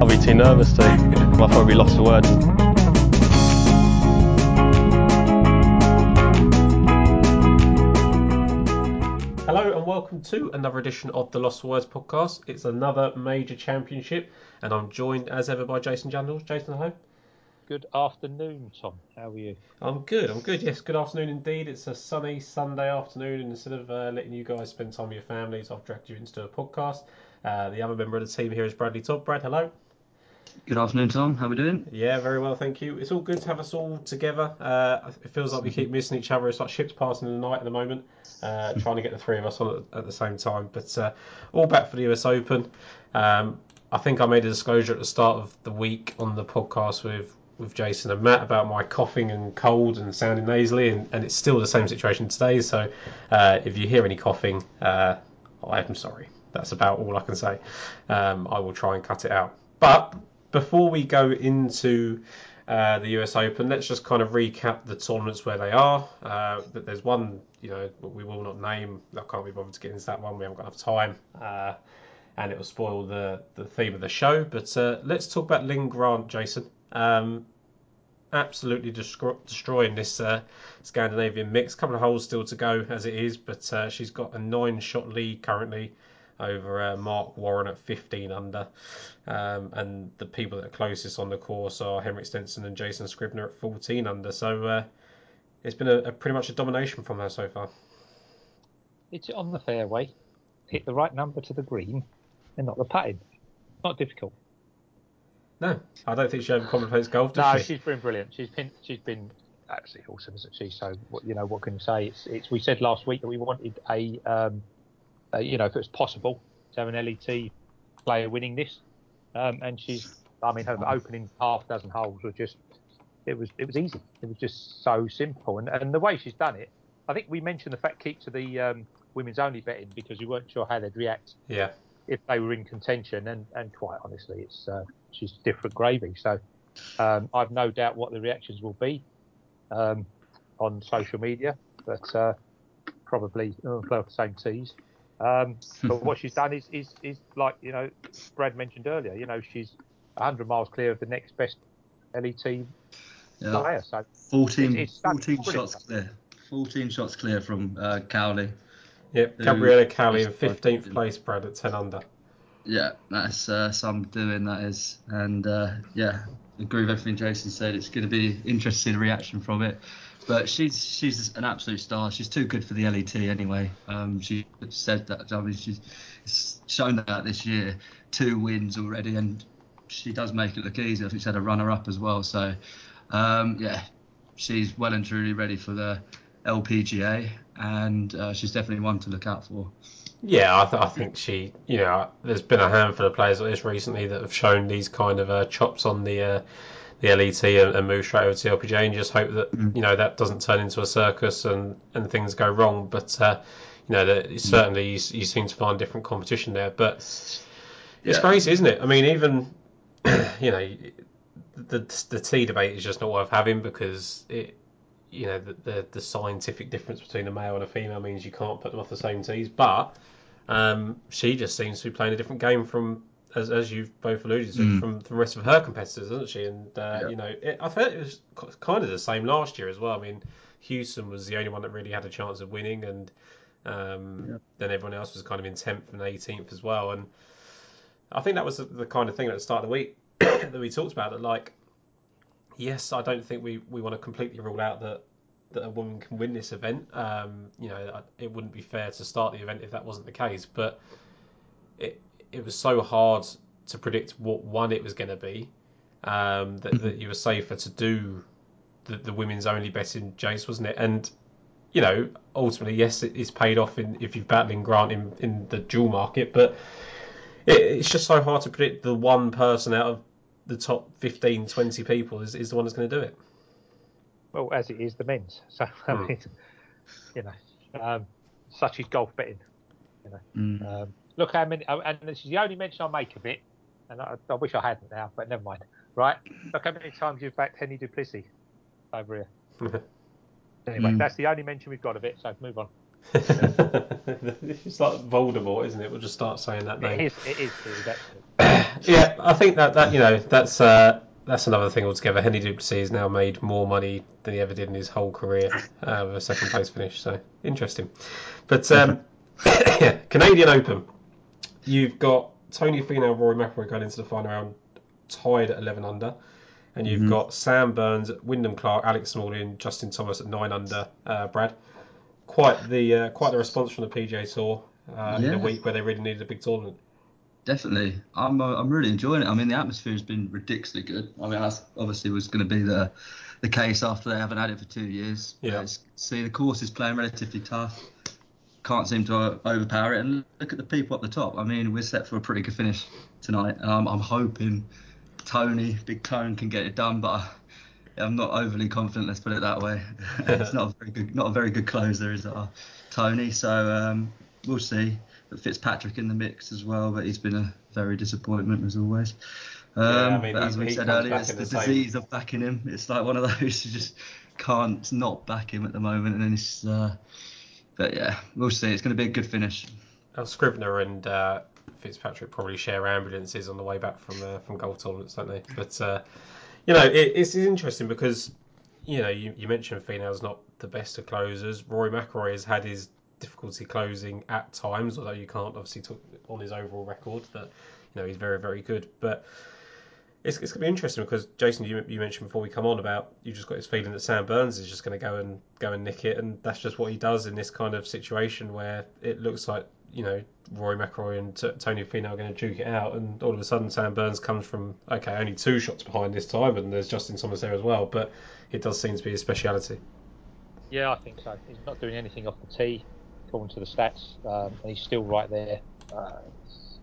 I'll be too nervous to. I'll probably lost for words. Hello and welcome to another edition of the Lost Words podcast. It's another major championship, and I'm joined as ever by Jason Jandals. Jason, hello. Good afternoon, Tom. How are you? I'm good. I'm good. Yes, good afternoon indeed. It's a sunny Sunday afternoon, and instead of uh, letting you guys spend time with your families, I've dragged you into a podcast. Uh, the other member of the team here is Bradley Todd. Brad, hello. Good afternoon, Tom. How are we doing? Yeah, very well, thank you. It's all good to have us all together. Uh, it feels like we keep missing each other. It's like ships passing in the night at the moment, uh, trying to get the three of us on at, at the same time. But uh, all back for the US Open. Um, I think I made a disclosure at the start of the week on the podcast with with Jason and Matt about my coughing and cold and sounding nasally, and, and it's still the same situation today. So uh, if you hear any coughing, uh, I'm sorry. That's about all I can say. Um, I will try and cut it out. But before we go into uh, the US Open, let's just kind of recap the tournaments where they are. Uh, there's one, you know, we will not name. I can't be bothered to get into that one. We haven't got enough time. Uh, and it will spoil the, the theme of the show. But uh, let's talk about Linn Grant, Jason. Um, absolutely destroy, destroying this uh, Scandinavian mix. A couple of holes still to go as it is, but uh, she's got a nine shot lead currently over uh, Marc Warren at 15 under. Um, and the people that are closest on the course are Henrik Stenson and Jason Scrivener at 14 under. So uh, it's been a, a, pretty much a domination from her so far. It's it on the fairway, hit the right number to the green, and not the putting. Not difficult. No, I don't think she ever overcomplicates golf. no, she? has been brilliant. She's been she's been absolutely awesome, isn't she? So you know what can you say? It's it's. We said last week that we wanted a, um, a you know if it was possible to have an LET player winning this, um, and she's. I mean, her opening half dozen holes were just. It was it was easy. It was just so simple, and and the way she's done it. I think we mentioned the fact keep to the um, women's only betting because we weren't sure how they'd react. Yeah. If they were in contention, and and quite honestly, it's. Uh, she's different gravy. So um, I've no doubt what the reactions will be um, on social media, but uh, probably oh, the same teas. Um, but what she's done is, is is like you know Brad mentioned earlier. You know she's 100 miles clear of the next best LET yeah. player. So 14, it's, it's 14 shots clear. 14 shots clear from uh, Cowley. Yep, Gabriella Cowley in 15th place, Brad at 10 under. Yeah, that's uh, some doing that is, and uh, yeah, agree with everything Jason said. It's going to be interesting reaction from it, but she's she's an absolute star. She's too good for the LET anyway. Um, she said that. I mean, she's shown that this year, two wins already, and she does make it look easy. I think she had a runner up as well. So um, yeah, she's well and truly ready for the LPGA, and uh, she's definitely one to look out for. Yeah, I, th- I, think she, you know, there's been a handful of players like this recently that have shown these kind of uh, chops on the uh, the LET and, and move straight over to LPGA, and just hope that mm. you know that doesn't turn into a circus and, and things go wrong. But uh, you know, that mm. certainly you, you, seem to find different competition there. But it's yeah. crazy, isn't it? I mean, even you know, the the T debate is just not worth having because it you know the, the, the scientific difference between a male and a female means you can't put them off the same tees. But um, she just seems to be playing a different game from as, as you've both alluded to mm. from the rest of her competitors, doesn't she? And uh, yeah. you know, it, I felt it was kind of the same last year as well. I mean, Houston was the only one that really had a chance of winning, and um, yeah. then everyone else was kind of in tenth and 18th as well. And I think that was the, the kind of thing at the start of the week that we talked about. That like yes, I don't think we, we want to completely rule out that that a woman can win this event. Um, you know, it wouldn't be fair to start the event if that wasn't the case. But it it was so hard to predict what one it was going to be um, that, that you were safer to do the, the women's only betting Jace, wasn't it? And you know, ultimately, yes, it is paid off in, if you're battling Grant in, in the dual market, but it, it's just so hard to predict the one person out of the top 15, 20 people is, is the one that's going to do it. Well, as it is the men's. So, I hmm. mean, you know, um, such is golf betting. You know, mm. um, look how many, and this is the only mention I'll make of it, and I, I, wish I hadn't now, but never mind. Right? Look how many times you've backed Hennie du Plessis over here. anyway, mm. that's the only mention we've got of it, so move on. it's like Voldemort, isn't it? We'll just start saying that name. It is. It is. It is yeah, I think that, that you know that's uh, that's another thing altogether. Hennie du Plessis has now made more money than he ever did in his whole career uh, with a second place finish. So interesting. But um, yeah, Canadian Open. You've got Tony Finau, Rory McIlroy going into the final round tied at 11 under. And you've Mhm. got Sam Burns, Wyndham Clark, Alex Smalley, Justin Thomas at nine under. Uh, Brad, quite the uh, quite the response from the PGA Tour uh, in Yeah. a week where they really needed a big tournament. Definitely, I'm uh, I'm really enjoying it. I mean, the atmosphere has been ridiculously good. I mean, that's obviously was going to be the the case after they haven't had it for two years. Yeah. See, the course is playing relatively tough. Can't seem to uh, overpower it. And look at the people up the top. I mean, we're set for a pretty good finish tonight. Um, I'm hoping Tony, Big Tone, can get it done, but. I, I'm not overly confident. Let's put it that way. it's not a very good, not a very good closer, is uh, Tony. So um, we'll see. But Fitzpatrick in the mix as well, but he's been a very disappointment as always. Um, I mean, but he- as we said earlier, it's the, the disease of backing him. It's like one of those you just can't not back him at the moment, and then it's. Uh, but yeah, we'll see. It's going to be a good finish. Scrivener and uh, Fitzpatrick probably share ambulances on the way back from uh, from golf tournaments, don't they? But uh, you know, it, it's interesting because you know you, you mentioned Finau's not the best of closers. Rory McIlroy has had his difficulty closing at times, although you can't obviously talk on his overall record that you know he's very very good. But it's, it's going to be interesting because Jason, you, you mentioned before we come on about you just got this feeling that Sam Burns is just going to go and go and nick it, and that's just what he does in this kind of situation where it looks like you know Rory McIlroy and T- Tony Finau are going to duke it out, and all of a sudden Sam Burns comes from okay only two shots behind this time, and there's Justin Thomas there as well, but it does seem to be his speciality. Yeah, I think so. He's not doing anything off the tee, according to the stats, um, and he's still right there. Uh,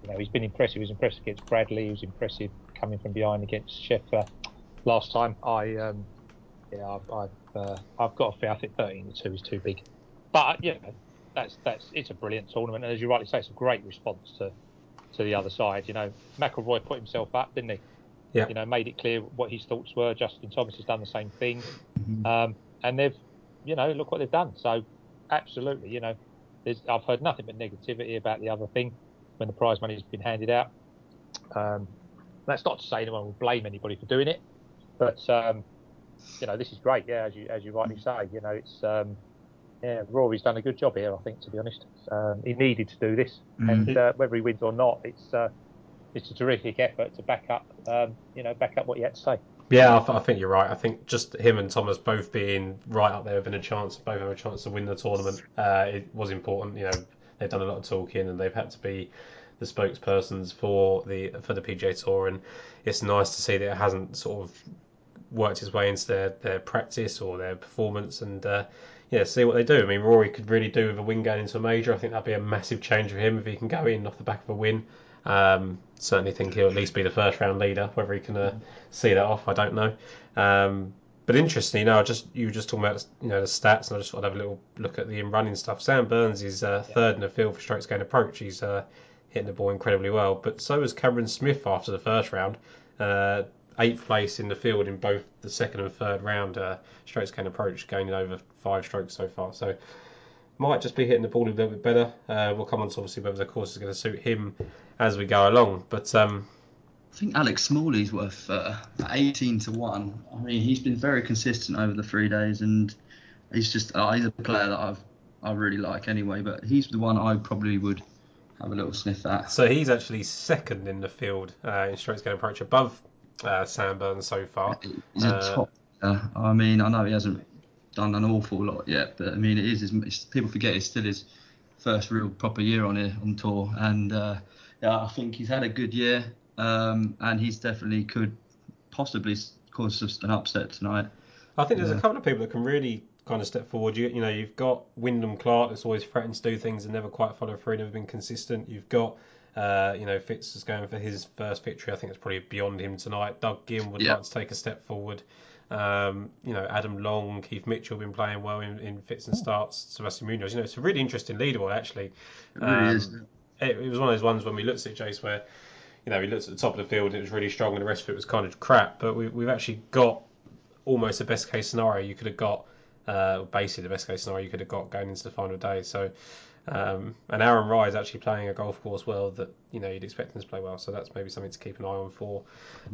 you know, he's been impressive. He was impressive against Bradley. He was impressive coming from behind against Scheffler last time. I, um, yeah, I've, I've, uh, I've got a fear. I think 13 to two is too big, but know, that's that's it's a brilliant tournament, and as you rightly say, it's a great response to to the other side. You know, McIlroy put himself up, didn't he? Yeah. You know, made it clear what his thoughts were. Justin Thomas has done the same thing, Mhm. um, and they've, you know, look what they've done. So, absolutely, you know, there's, I've heard nothing but negativity about the other thing when the prize money has been handed out. Um, that's not to say anyone will blame anybody for doing it, but um, you know, this is great. Yeah, as you as you rightly say, you know, it's um, yeah, Rory's done a good job here. I think, to be honest, um, he needed to do this, and uh, whether he wins or not, it's uh, it's a terrific effort to back up, um, you know, back up what you had to say. Yeah, I, th- I think you're right. I think just him and Thomas both being right up there within a chance, both have a chance to win the tournament. Uh, it was important. You know, they've done a lot of talking and they've had to be the spokespersons for the for the PGA Tour, and it's nice to see that it hasn't sort of worked its way into their, their practice or their performance and. Uh, yeah, see what they do. I mean, Rory could really do with a win going into a major. I think that'd be a massive change for him if he can go in off the back of a win. Um, certainly think he'll at least be the first round leader. Whether he can uh, see that off, I don't know. Um, but interestingly, you know, just you were just talking about you know the stats, and I just thought I'd have a little look at the in running stuff. Sam Burns is uh, third in the field for strokes gained approach. He's uh, hitting the ball incredibly well, but so is Cameron Smith after the first round. Eighth place in the field in both the second and third round uh, strokes can approach, gaining over five strokes so far. So might just be hitting the ball a little bit better. Uh, we'll come on to obviously whether the course is going to suit him as we go along. But um, I think Alex Smalley's worth uh, 18 to 1. I mean, he's been very consistent over the three days, and he's just uh, he's a player that I've, I really like anyway, but he's the one I probably would have a little sniff at. so he's actually second in the field uh, in strokes gained approach, above uh, Sam Burns so far. He's a Uh, top. Uh, I mean, I know he hasn't done an awful lot yet, but I mean, it is. His, it's, people forget it's still his first real proper year on here on tour, and uh, yeah, I think he's had a good year, um, and he's definitely could possibly cause us an upset tonight. I think there's a couple of people that can really kind of step forward. You, you know, you've got Wyndham Clark that's always threatened to do things and never quite follow through, never been consistent. You've got, uh, you know, Fitz is going for his first victory. I think it's probably beyond him tonight. Doug Ghim would Yeah. like to take a step forward. Um, you know, Adam Long, Keith Mitchell been playing well in, in fits and starts. Sebastian Munoz. You know, it's a really interesting leaderboard actually. It really Um, is. It, it was one of those ones when we looked at Jace, where you know we looked at the top of the field and it was really strong, and the rest of it was kind of crap. But we, we've actually got almost a best case scenario. You could have got Uh, basically, the best case scenario you could have got going into the final day. So, um, and Aaron Rai is actually playing a golf course well that you know you'd expect him to play well. So that's maybe something to keep an eye on for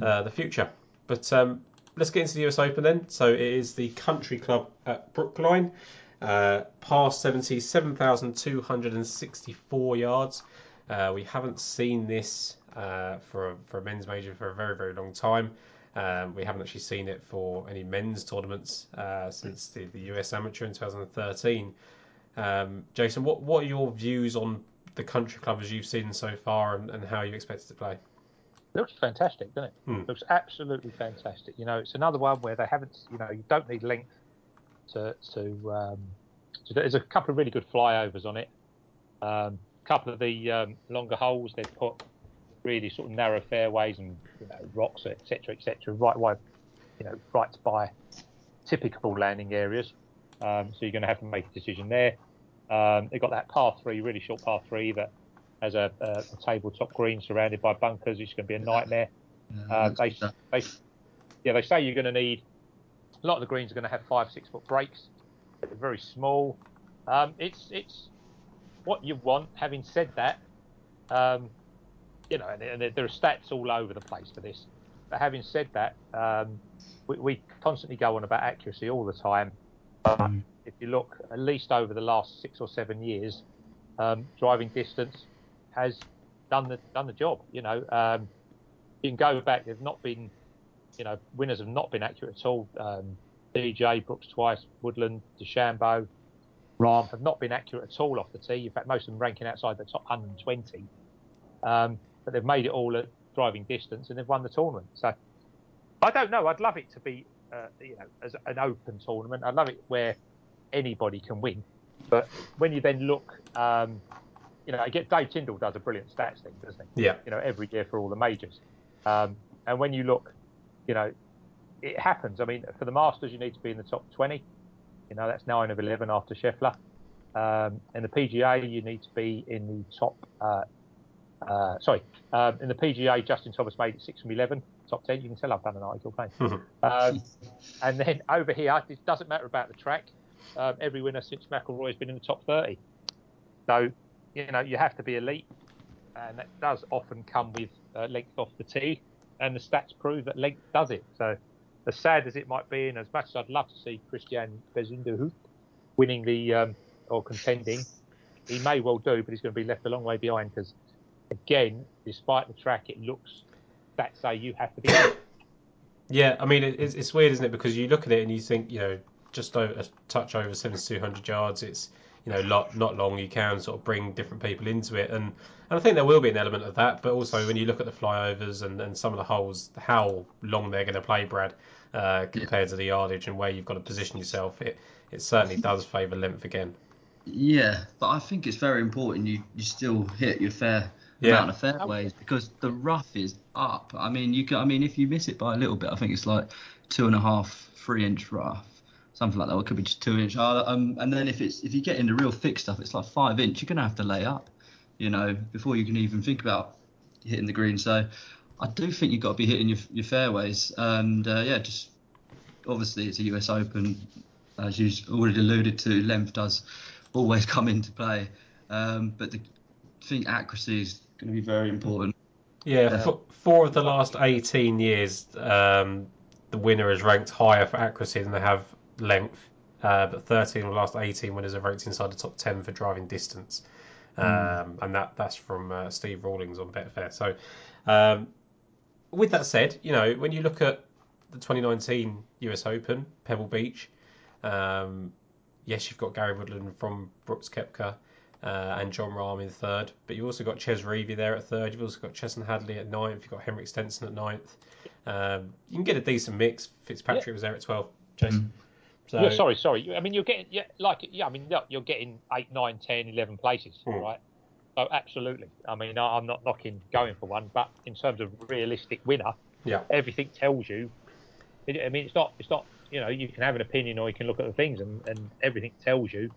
uh, the future. But um, let's get into the US Open then. So it is the Country Club at Brookline. Uh, par 70, 7,264 yards. Uh, we haven't seen this uh, for, a, for a men's major for a very, very long time. Um, we haven't actually seen it for any men's tournaments uh, since the, the US Amateur in 2013. Um, Jason, what, what are your views on the country club as you've seen so far and, and how you expect it to play? looks fantastic, doesn't it? Hmm. Looks absolutely fantastic. You know, it's another one where they haven't. You know, you don't need length to to. Um, to there's a couple of really good flyovers on it. A um, couple of the um, longer holes they've put really sort of narrow fairways and you know, rocks, etc., etc. Right wide, you know, right by typical landing areas. Um, so you're going to have to make a decision there. Um, they've got that par three, really short par three that has a, a, a tabletop green surrounded by bunkers. It's going to be a nightmare. Yeah, Uh, they, they, yeah, they say you're going to need a lot of the greens are going to have five, six foot breaks. They're very small. Um, it's it's what you want. Having said that, um, you know, and, and there are stats all over the place for this. But having said that, um, we, we constantly go on about accuracy all the time. Mm. If you look at least over the last six or seven years, um, driving distance has done the done the job. You know, um, you can go back. They've not been, you know, winners have not been accurate at all. Um, DJ Brooks twice, Woodland, DeChambeau, Rahm have not been accurate at all off the tee. In fact, most of them ranking outside the top 120. Um, but they've made it all at driving distance and they've won the tournament. So I don't know. I'd love it to be, uh, you know, as an open tournament. I'd love it where anybody can win. But when you then look, um, you know, I get Dave Tindall does a brilliant stats thing, doesn't he? Yeah. You know, every year for all the majors. Um, and when you look, you know, it happens. I mean, for the Masters, you need to be in the top 20. You know, that's nine of 11 after Scheffler. Um, in the PGA, you need to be in the top. Uh, uh, sorry, um, in the PGA, Justin Thomas made it six from 11, top 10. You can tell I've done an article playing. um, and then over here, it doesn't matter about the track. Um, every winner since McIlroy has been in the top 30. So, you know, you have to be elite, and that does often come with uh, length off the tee, and the stats prove that length does it. So, as sad as it might be, and as much as I'd love to see Christiaan Bezuidenhout winning the um, or contending, he may well do, but he's going to be left a long way behind because, again, despite the track, it looks that say you have to be. Yeah, I mean, it, it's, it's weird, isn't it? Because you look at it and you think, you know, just over, a touch over 7,200 yards, it's, you know, lot, not long. You can sort of bring different people into it. And, and I think there will be an element of that. But also, when you look at the flyovers and, and some of the holes, how long they're going to play, Brad, uh, compared to the yardage and where you've got to position yourself, it, it certainly does favour length again. Yeah, but I think it's very important you, you still hit your fair Yeah. amount of fairways because the rough is up. I mean, you can. I mean, if you miss it by a little bit, I think it's like two and a half, three inch rough, something like that. Or it could be just two inch. Uh, Um, and then if it's if you get into real thick stuff, it's like five inch. You're gonna have to lay up, you know, before you can even think about hitting the green. So I do think you've got to be hitting your your fairways. And uh, yeah, just obviously it's a US Open, as you already alluded to. Length does always come into play. Um, but the, I think accuracy is going to be very important. Yeah, Yeah. for, four of the last 18 years, um, the winner is ranked higher for accuracy than they have length. Uh, but 13 of the last 18 winners are ranked inside the top 10 for driving distance. Um, And that that's from uh, Steve Rawlings on Betfair. So, um, with that said, you know, when you look at the 2019 US Open, Pebble Beach, um, yes, you've got Gary Woodland from Brooks Koepka uh, and Jon Rahm in third, but you've also got Chez Reavie there at third. You've also got Chesson Hadley at ninth. You've got Henrik Stenson at ninth. Um, you can get a decent mix. Fitzpatrick was there at 12. Jason. So, Yeah, sorry, sorry. I mean, you're getting, yeah, like, yeah, I mean, look, you're getting 8, 9, 10, 11 places, Hmm. right? So, absolutely. I mean, I- I'm not knocking going for one, but in terms of realistic winner, Yeah. everything tells you. I mean, it's not, it's not, you know, you can have an opinion or you can look at the things, and, and everything tells you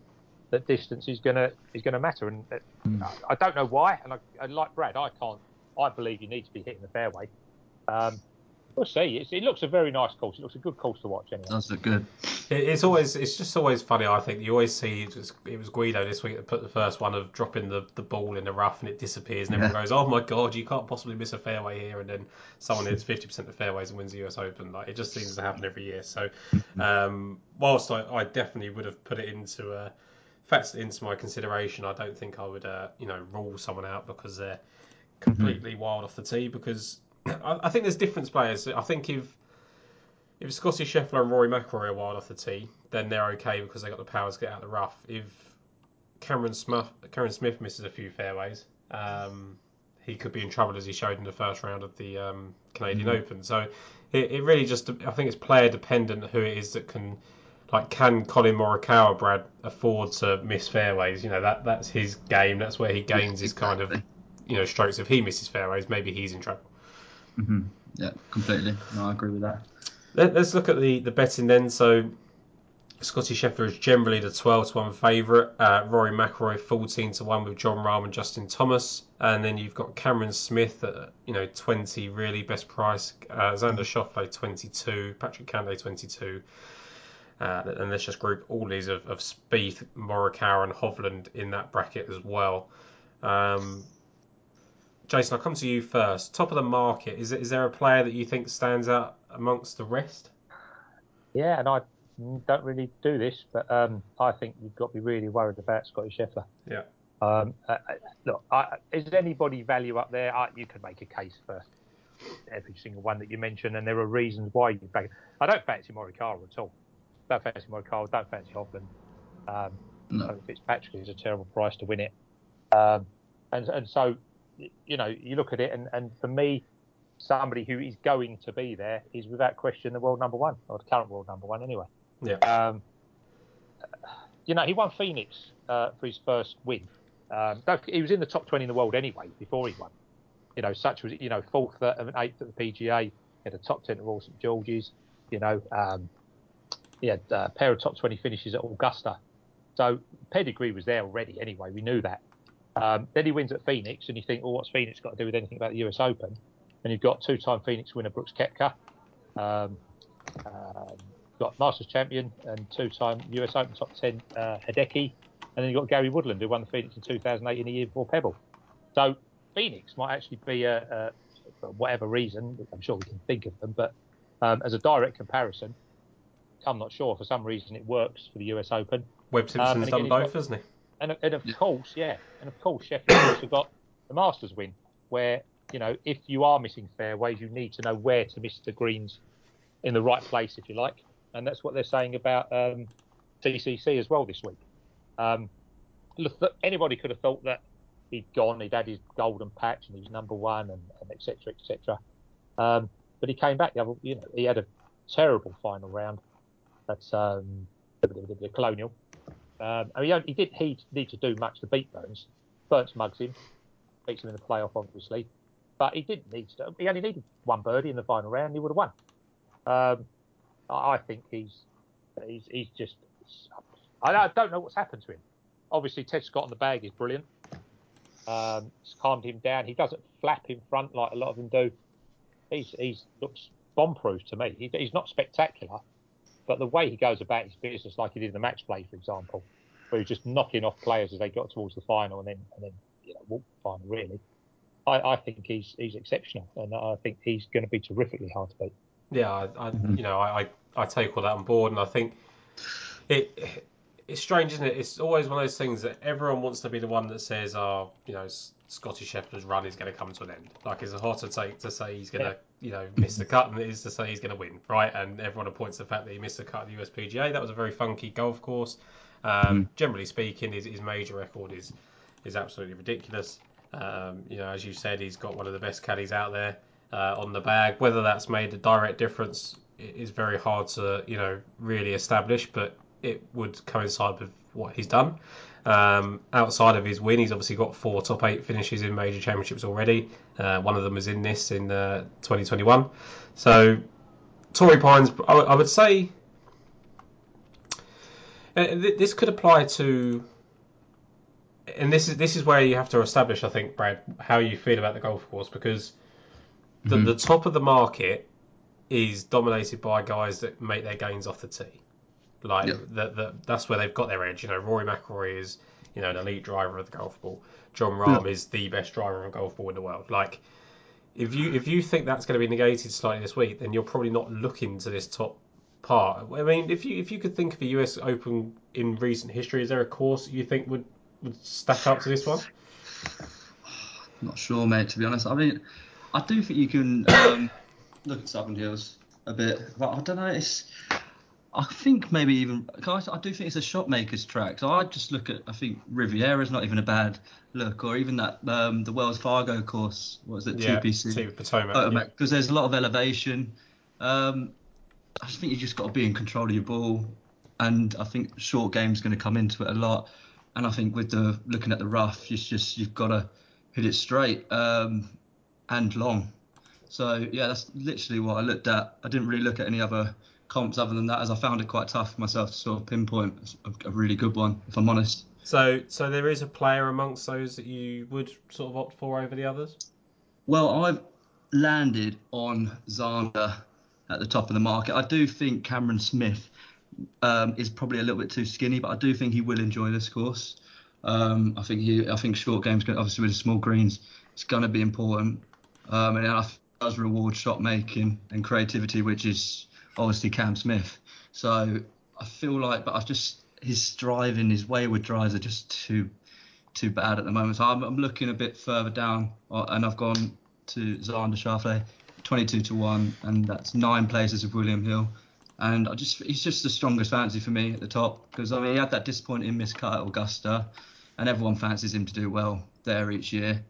that distance is gonna is gonna matter. And uh, I don't know why. And I, I like Brad, I can't. I believe you need to be hitting the fairway. Um, we'll see. It's, it looks a very nice course. It looks a good course to watch anyway. Does look good. It, it's always it's just always funny. I think you always see it was, it was Guido this week that put the first one of dropping the, the ball in the rough and it disappears and everyone goes, "Oh my god, you can't possibly miss a fairway here!" And then someone hits fifty percent of fairways and wins the US Open. Like it just seems to happen every year. So, um, whilst I, I definitely would have put it into uh, factored into my consideration, I don't think I would uh, you know rule someone out because they're completely wild off the tee because I, I think there's different players. I think if if Scotty Scheffler and Rory McIlroy are wild off the tee, then they're okay because they got the power to get out of the rough. If Cameron Smith, Cameron Smith misses a few fairways, um, he could be in trouble as he showed in the first round of the um, Canadian Open. So it, it really just, I think it's player dependent who it is that can, like, can Collin Morikawa, Brad, afford to miss fairways? You know, that that's his game. That's where he gains his kind of, you know, strokes. If he misses fairways, maybe he's in trouble. hmm Yeah, completely. No, I agree with that. Let, us look at the, the betting then. So, Scotty Scheffler is generally the 12 to 1 favourite. Uh, Rory McIlroy 14 to 1 with Jon Rahm and Justin Thomas. And then you've got Cameron Smith at you know 20 really best price. Uh, Xander Schauffele 22. Patrick Cantlay 22. Uh, and let's just group all these of, of Spieth, Morikawa, and Hovland in that bracket as well. Um, Jason, I'll come to you first. Top of the market, is, is there a player that you think stands out amongst the rest? Yeah, and I don't really do this, but um, I think you've got to be really worried about Scotty Scheffler. Yeah. Um, uh, uh, look, I, is anybody value up there? I, you could make a case for every single one that you mentioned, and there are reasons why you back. I don't fancy Morikawa at all. Don't fancy Morikawa. Don't fancy Hovland. Um, No. I think Fitzpatrick is a terrible price to win it. Um, and and so, you know, you look at it, and, and for me, somebody who is going to be there is without question the world number one, or the current world number one anyway. Yeah. Um, you know, he won Phoenix uh, for his first win. Um, he was in the top 20 in the world anyway before he won. You know, such was, you know, fourth uh, and eighth at the PGA, he had a top 10 at Royal St George's, you know, um, he had uh, a pair of top 20 finishes at Augusta. So pedigree was there already anyway, we knew that. Um, then he wins at Phoenix, and you think, well, what's Phoenix got to do with anything about the US Open? And you've got two time Phoenix winner Brooks Koepka. Um, um, got Masters champion and two-time US Open top 10 uh, Hideki, and then you've got Gary Woodland who won the Phoenix in 2008 in the year before Pebble. So Phoenix might actually be a, a for whatever reason, I'm sure we can think of them, but um, as a direct comparison, I'm not sure. For some reason, it works for the US Open, Webb Simpson's Um, and done both, got- hasn't he? and, and of Yeah. course, yeah, and of course, Scheffler also got the Masters win, where you know if you are missing fairways, you need to know where to miss the greens in the right place, if you like, and that's what they're saying about um, TCC as well this week. Um, look, look, anybody could have thought that he'd gone, he'd had his golden patch, and he was number one, and, and et cetera, et cetera. Um, but he came back. You know, he had a terrible final round. That's um, the, Colonial. Um, I mean, he only- he need to do much to beat Burns. Burns mugs him, beats him in the playoff, obviously, but he didn't need to. He only needed one birdie in the final round. He would have won. Um, I think he's he's he's just. I I don't know what's happened to him. Obviously, Ted Scott on the bag is brilliant. Um, it's calmed him down. He doesn't flap in front like a lot of them do. He's he's looks bomb-proof to me. He, he's not spectacular, but the way he goes about his business, like he did in the match play, for example, where he's just knocking off players as they got towards the final and then and then you know walk the final really. I, I think he's he's exceptional, and I think he's going to be terrifically hard to beat. Yeah, I, I Mhm. you know, I, I, I take all that on board, and I think it it's strange, isn't it? It's always one of those things that everyone wants to be the one that says, "Oh, you know, S- Scotty Scheffler's run is going to come to an end." Like it's a hotter take to say he's going to, you know, missed the cut and it is to say he's going to win, right? And everyone points to the fact that he missed the cut at the USPGA. That was a very funky golf course. Um, Generally speaking, his, his major record is is absolutely ridiculous. Um, you know, as you said, he's got one of the best caddies out there uh, on the bag. Whether that's made a direct difference is very hard to you know really establish, but it would coincide with what he's done. Um, outside of his win, he's obviously got four top eight finishes in major championships already. Uh, one of them was in this in uh, 2021. So, Torrey Pines, I, I would say. uh, th- This could apply to and this is this is where you have to establish, I think, Brad, how you feel about the golf course because the, Mhm. the top of the market is dominated by guys that make their gains off the tee. Like Yep. that, that that's where they've got their edge. You know, Rory McIlroy is you know an elite driver of the golf ball. Jon Rahm is the best driver of a golf ball in the world. Like if you if you think that's going to be negated slightly this week, then you're probably not looking to this top part. I mean, if you if you could think of a US Open in recent history, is there a course you think would would stack up to this one? Not sure, mate. To be honest, I mean, I do think you can um, look at Southern Hills a bit, but I don't know. It's I think maybe even. I do think it's a shot maker's track. So I just look at. I think Riviera's not even a bad look, or even that um, the Wells Fargo course. What is it? Yeah, TPC. to Potomac. yeah. because there's a lot of elevation. Um, I just think you just got to be in control of your ball, and I think short game's going to come into it a lot. And I think with the looking at the rough, it's just you've got to hit it straight um, and long. So yeah, that's literally what I looked at. I didn't really look at any other comps other than that, as I found it quite tough for myself to sort of pinpoint a, a really good one, if I'm honest. So so there is a player amongst those that you would sort of opt for over the others. Well, I've landed on Xander at the top of the market. I do think Cameron Smith um, is probably a little bit too skinny, but I do think he will enjoy this course. Um, I think he, I think short games, obviously with the small greens, it's going to be important, um, and it does reward shot making and creativity, which is obviously Cam Smith. So I feel like, but I just his driving, his wayward drives are just too too bad at the moment. So I'm, I'm looking a bit further down, uh, and I've gone to Xander Schauffele, 22 to one, and that's nine places of William Hill. And I just he's just the strongest fancy for me at the top because I mean he had that disappointing miscut at Augusta, and everyone fancies him to do well there each year.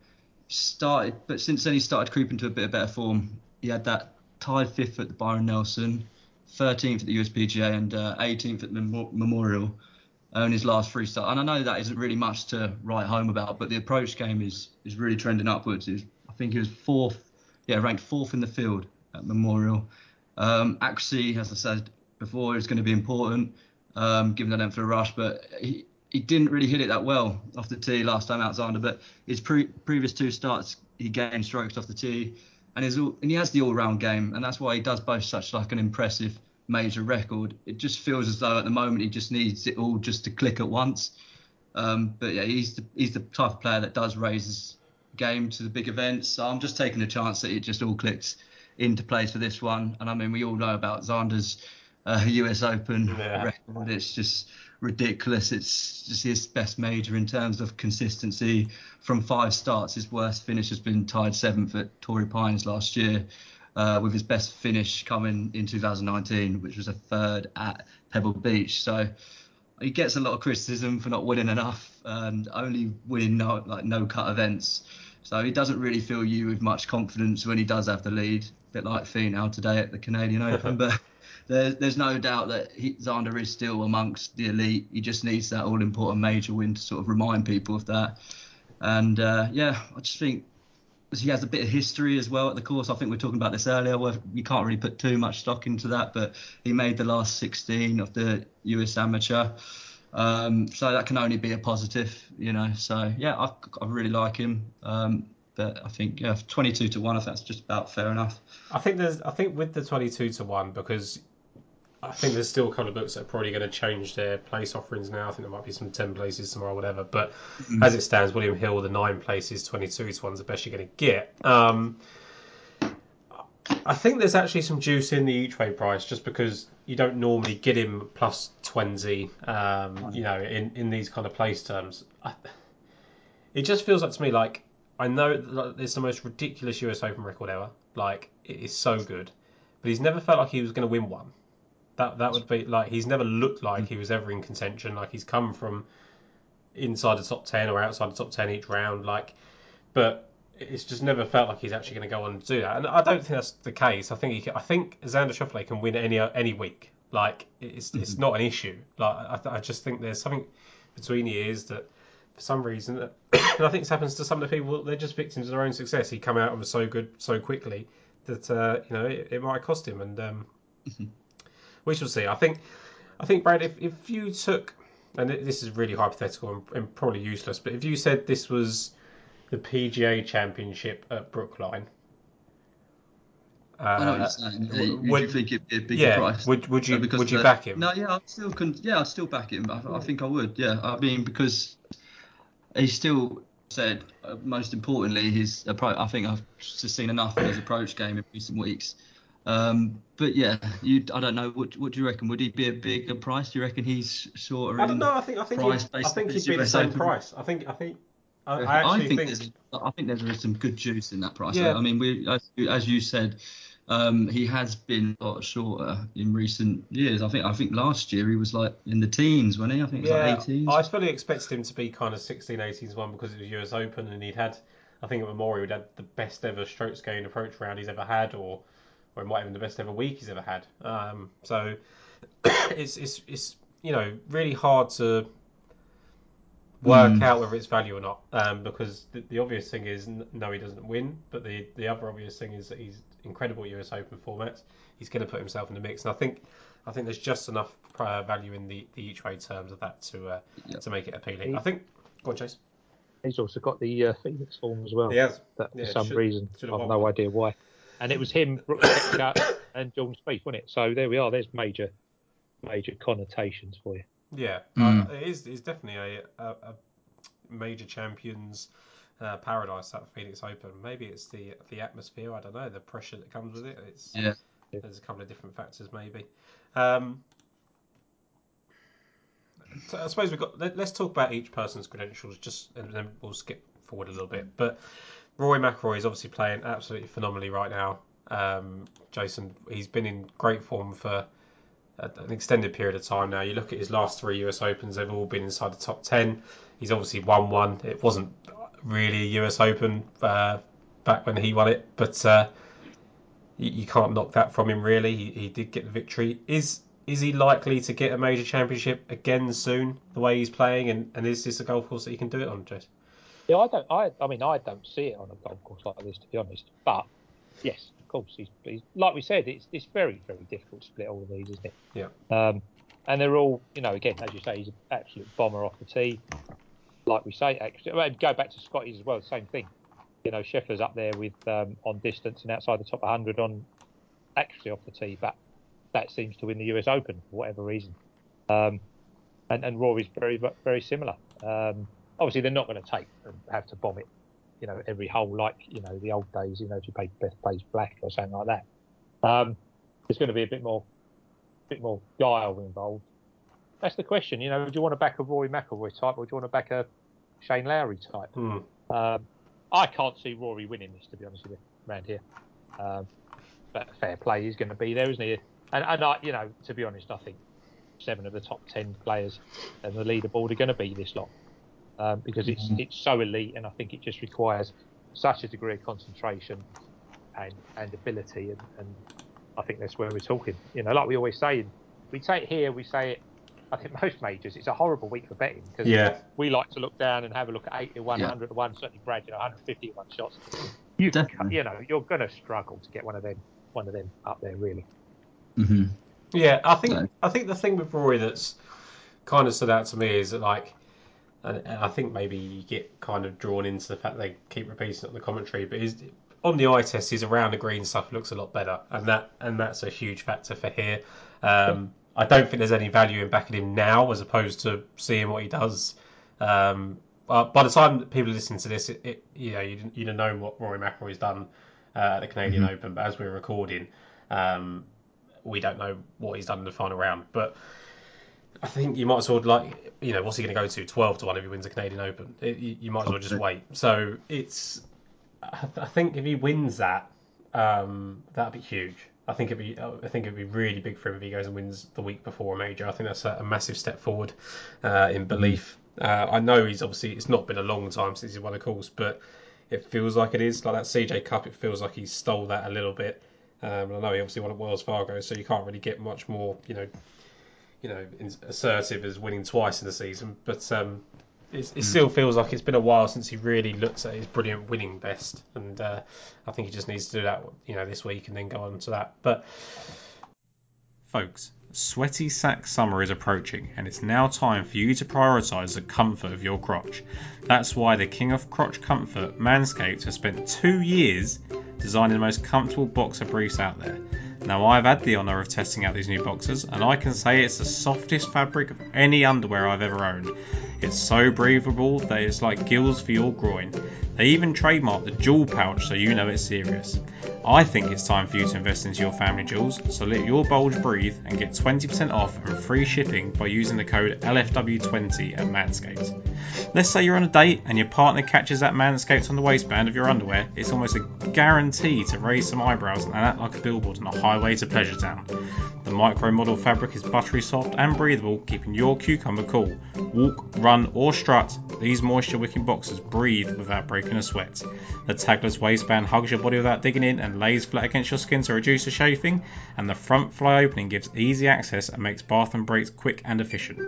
Started, but since then he started creeping to a bit of better form. He had that tied fifth at the Byron Nelson, 13th at the USPGA, and uh, 18th at the Mem- Memorial on his last three starts. And I know that isn't really much to write home about, but the approach game is is really trending upwards. He's, I think he was fourth, yeah, ranked fourth in the field at Memorial. Um, accuracy, as I said before, is going to be important, um, given the length of the rush, but he, he didn't really hit it that well off the tee last time out Xander, but his pre- previous two starts, he gained strokes off the tee, and, he's all, and he has the all-round game, and that's why he does boast such like an impressive major record. It just feels as though at the moment he just needs it all just to click at once. Um, but yeah, he's the, he's the type of player that does raise his game to the big events. So I'm just taking a chance that it just all clicks into place for this one. And I mean, we all know about Xander's uh, US Open Yeah. record. It's just ridiculous. It's just his best major in terms of consistency. From five starts, his worst finish has been tied seventh at Torrey Pines last year. Uh, with his best finish coming in 2019, which was a third at Pebble Beach. So he gets a lot of criticism for not winning enough and only winning no, like no cut events. So he doesn't really fill you with much confidence when he does have the lead, a bit like Finau today at the Canadian Open. But there's, there's no doubt that he, Xander is still amongst the elite. He just needs that all important major win to sort of remind people of that. And uh, yeah, I just think he has a bit of history as well at the course. I think we are talking about this earlier. Where you can't really put too much stock into that, but he made the last 16 of the US Amateur, um, so that can only be a positive, you know. So yeah, I, I really like him. Um, but I think yeah, 22 to one, I think that's just about fair enough. I think there's I think with the 22 to one because I think there's still a couple of books that are probably going to change their place offerings now. I think there might be some 10 places tomorrow, whatever. But as it stands, William Hill, the nine places, 22 to one's the best you're going to get. Um, I think there's actually some juice in the each way price just because you don't normally get him plus 20, um, you know, in, in these kind of place terms. I, it just feels like to me like I know that it's the most ridiculous US Open record ever. Like, it is so good. But he's never felt like he was going to win one. That that would be like he's never looked like he was ever in contention. Like he's come from inside the top ten or outside the top ten each round. Like, but it's just never felt like he's actually going to go on and do that. And I don't think that's the case. I think he can, I think Xander Schauffele can win any any week. Like it's it's not an issue. Like I, I just think there's something between the ears that for some reason that and I think this happens to some of the people. They're just victims of their own success. He come out and was so good so quickly that uh, you know it, it might cost him. And um, we shall see. I think, I think, Brad, if, if you took, and this is really hypothetical and, and probably useless, but if you said this was the PGA Championship at Brookline, I know what Uh, you're saying. Uh, Would, would- you think it'd be a bigger yeah, price? would would you Uh, because would you the- back him? No, yeah, I still can. Yeah, I still back him. I, I think I would. Yeah, I mean because he still said uh, most importantly his approach. I think I've just seen enough of his approach game in recent weeks. Um, but yeah, you. I don't know. What, what do you reckon? Would he be a bigger price? Do you reckon he's shorter? I don't know. I think I think price he'd, I think he'd be the same Open? price. I think I think I, I, I actually think, think, there's, I think there's some good juice in that price. Yeah. I mean, we as, as you said, um, he has been a lot shorter in recent years. I think I think last year he was like in the teens, wasn't he? I think it was yeah, like 18. I fully expected him to be kind of 16, 18 one because it was US Open and he'd had I think at Memorial he'd had the best ever strokes gained approach round he's ever had or or it might have been the best ever week he's ever had. Um, so it's it's it's you know really hard to work Mm. out whether it's value or not um, because the, the obvious thing is n- no he doesn't win but the the other obvious thing is that he's incredible at US Open formats he's going to put himself in the mix and I think I think there's just enough uh, value in the, the each way terms of that to uh, Yeah. to make it appealing He- I think go on Chase He's also got the uh, Phoenix form as well. he has That Yeah, for some should- reason, should I've no idea why. And it was him, and Jordan Spieth, wasn't it? So there we are. There's major, major connotations for you. Yeah, Mm. uh, it is. It's definitely a, a, a major champions uh, paradise that Phoenix Open. Maybe it's the the atmosphere. I don't know the pressure that comes with it. It's Yeah. There's a couple of different factors maybe. Um, so I suppose we've got. Let, us talk about each person's credentials, just and then we'll skip forward a little bit. But Rory McIlroy is obviously playing absolutely phenomenally right now. Um, Jason, he's been in great form for an extended period of time now. You look at his last three US Opens; they've all been inside the top ten. He's obviously won one. It wasn't really a US Open uh, back when he won it, but uh, you, you can't knock that from him. Really, he, he did get the victory. Is is he likely to get a major championship again soon? The way he's playing, and, and is this a golf course that he can do it on, Jess? Yeah, I don't. I, I mean, I don't see it on a golf course like this, to be honest. But yes, of course, he's, he's like we said, it's it's very very difficult to split all of these, isn't it? Yeah. Um, and they're all, you know, again, as you say, he's an absolute bomber off the tee. Like we say, actually, well, go back to Scotty's as well, same thing. You know, Scheffler's up there with um, on distance and outside the top 100 on actually off the tee, but that seems to win the US Open for whatever reason. Um, and and Rory's very very similar. Um, obviously, they're not going to take and have to bomb it, you know, every hole like you know the old days. You know, if you played best plays black or something like that. Um, there's going to be a bit more, bit more guile involved. That's the question. You know, do you want to back a Rory McIlroy type, or do you want to back a Shane Lowry type? Hmm. Um, I can't see Rory winning this, to be honest with you, around here. Um, but fair play is going to be there, isn't he? And, and I, you know, to be honest, I think seven of the top ten players and the leaderboard are going to be this lot um, because it's Mhm. it's so elite, and I think it just requires such a degree of concentration and and ability, and, and I think that's where we're talking. You know, like we always say, we say it here, we say it. I think most majors, it's a horrible week for betting because Yeah, we like to look down and have a look at 80 to 1, Yeah. 100 to 1, certainly Brad, you know, 150 to 1 shots. You, Definitely. you know, you're going to struggle to get one of them, one of them up there, really. hmm Yeah, I think No. I think the thing with Rory that's kind of stood out to me is that like, and, and I think maybe you get kind of drawn into the fact they keep repeating it on the commentary, but on the eye test, his around the green stuff looks a lot better, and that and that's a huge factor for here. Um, I don't think there's any value in backing him now as opposed to seeing what he does. Um, by the time people listen to this, it, it you know you you'd have known what Rory McIlroy's done uh, at the Canadian Open, but as we're recording, um, we don't know what he's done in the final round. But I think you might as well like you know what's he going to go to twelve to one if he wins the Canadian Open. It, you, you might as well just wait. So it's I I think if he wins that, um, that'd be huge. I think it'd be I think it'd be really big for him if he goes and wins the week before a major. I think that's a, a massive step forward uh, in belief. Uh, I know he's obviously it's not been a long time since he won a course, but it feels like it is. Like that CJ Cup, it feels like he stole that a little bit. Um, I know he obviously won at Wells Fargo, so you can't really get much more, you know, you know, assertive as winning twice in the season. But um, it, it still feels like it's been a while since he really looked at his brilliant winning best, and uh, I think he just needs to do that, you know, this week and then go on to that. But folks, sweaty sack summer is approaching, and it's now time for you to prioritise the comfort of your crotch. That's why the king of crotch comfort, Manscaped, has spent two years designing the most comfortable boxer briefs out there. Now, I've had the honour of testing out these new boxes and I can say it's the softest fabric of any underwear I've ever owned. It's so breathable that it's like gills for your groin. They even trademarked the jewel pouch so you know it's serious. I think it's time for you to invest into your family jewels, so let your bulge breathe and get 20% off and free shipping by using the code LFW20 at Manscaped. Let's say you're on a date and your partner catches that Manscaped on the waistband of your underwear, it's almost a guarantee to raise some eyebrows and act like a billboard on a highway to Pleasure Town. The MicroModal fabric is buttery soft and breathable, keeping your cucumber cool. Walk, run, or strut, these moisture wicking boxes breathe without breaking a sweat. The tagless waistband hugs your body without digging in and lays flat against your skin to reduce the chafing, and the front fly opening gives easy access and makes bath and breaks quick and efficient.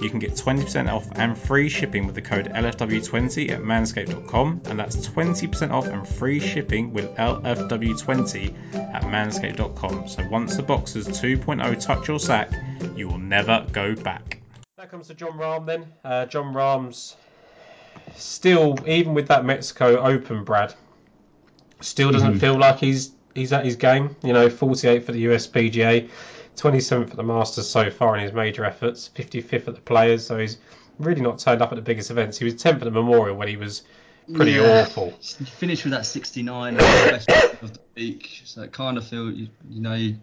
You can get 20% off and free shipping with the code LFW20 at manscaped.com, and that's 20% off and free shipping with LFW20 at manscaped.com. So once the boxers 2.0 touch your sack, you will never go back. That comes to Jon Rahm then. Uh, Jon Rahm's still, even with that Mexico Open, Brad, still doesn't feel like he's he's at his game. You know, 48 for the US PGA, 27th at the Masters so far in his major efforts, 55th at the Players. So he's really not turned up at the biggest events. He was 10th at the Memorial when he was pretty Yeah. awful. You finished with that 69 at the best of the week, so it kind of feel you, you know you,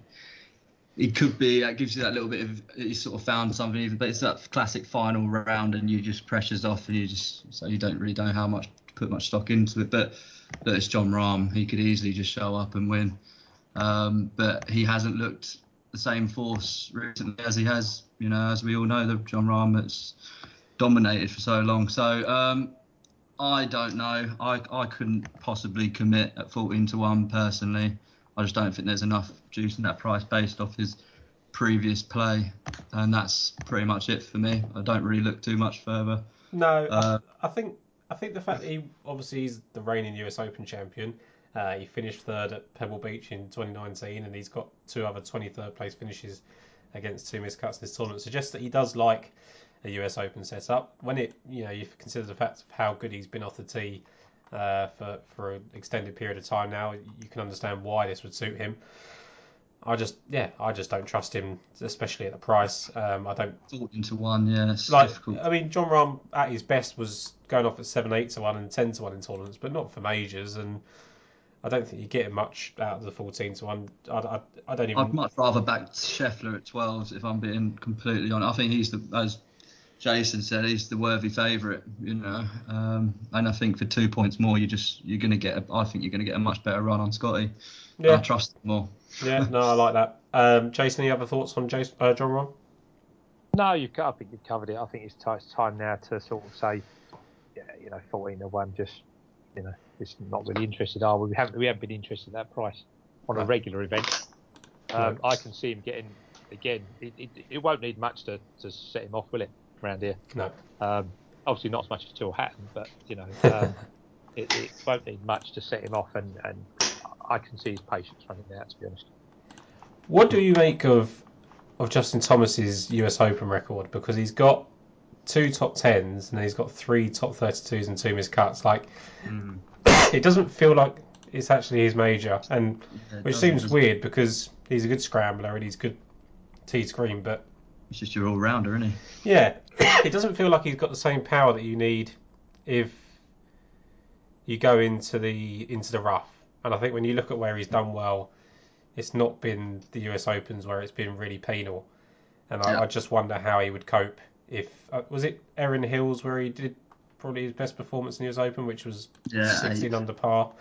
it could be that gives you that little bit of you sort of found something even, but it's that classic final round and you just pressures off and you just so you don't really know how much to put much stock into it. But but it's Jon Rahm, he could easily just show up and win, um, but he hasn't looked the same force recently as he has. You know, as we all know, the Jon Rahm that's dominated for so long. So. Um, I don't know. I, I couldn't possibly commit at 14 to 1 personally. I just don't think there's enough juice in that price based off his previous play. And that's pretty much it for me. I don't really look too much further. No, Uh, I, I think I think the fact that he obviously he's the reigning US Open champion. Uh, he finished third at Pebble Beach in 2019, and he's got two other 23rd place finishes against two miscuts in this tournament. Suggests that he does like a US Open setup. When it, you know, you consider the fact of how good he's been off the tee uh, for for an extended period of time now, you can understand why this would suit him. I just, yeah, I just don't trust him, especially at the price. Um, I don't 14 to 1, yeah, it's like. difficult. I mean, Jon Rahm at his best was going off at seven, eight to one and ten to one in tournaments, but not for majors. And I don't think you get much out of the fourteen to one. I, I, I don't even. I'd much rather back Scheffler at 12s if I'm being completely honest. I think he's the, as Jason said, he's the worthy favourite, you know. Um, and I think for two points more, you just you're going to get. A, I think you're going to get a much better run on Scotty. I yeah, trust him more. yeah, no, I like that. Um, Jason, any other thoughts on Jason, uh, Jon Rahm? No, you. I think you've covered it. I think it's, ti- it's time now to sort of say, yeah, you know, fourteen to one. Just, you know, just not really interested. Are we? We haven't. We haven't been interested at that price on a regular event. Um. I can see him getting again. It, it, it won't need much to, to set him off, will it? Around here. No. Um, obviously not as much as Tyrrell Hatton, but you know, um, it, it won't need much to set him off, and, and I can see his patience running out. To be honest. What do you make of of Justin Thomas's US Open record? Because he's got two top tens and then he's got three top thirty twos and two miscuts. Like Mm. it doesn't feel like it's actually his major, and Yeah, which seems weird because he's a good scrambler and he's good tee screen, but He's just your all rounder, isn't he? yeah, it doesn't feel like he's got the same power that you need if you go into the into the rough. And I think when you look at where he's done well, it's not been the US Opens where it's been really penal. And I, Yeah. I just wonder how he would cope if uh, was it Erin Hills where he did probably his best performance in his Open, which was Yeah, 16 eight. under par.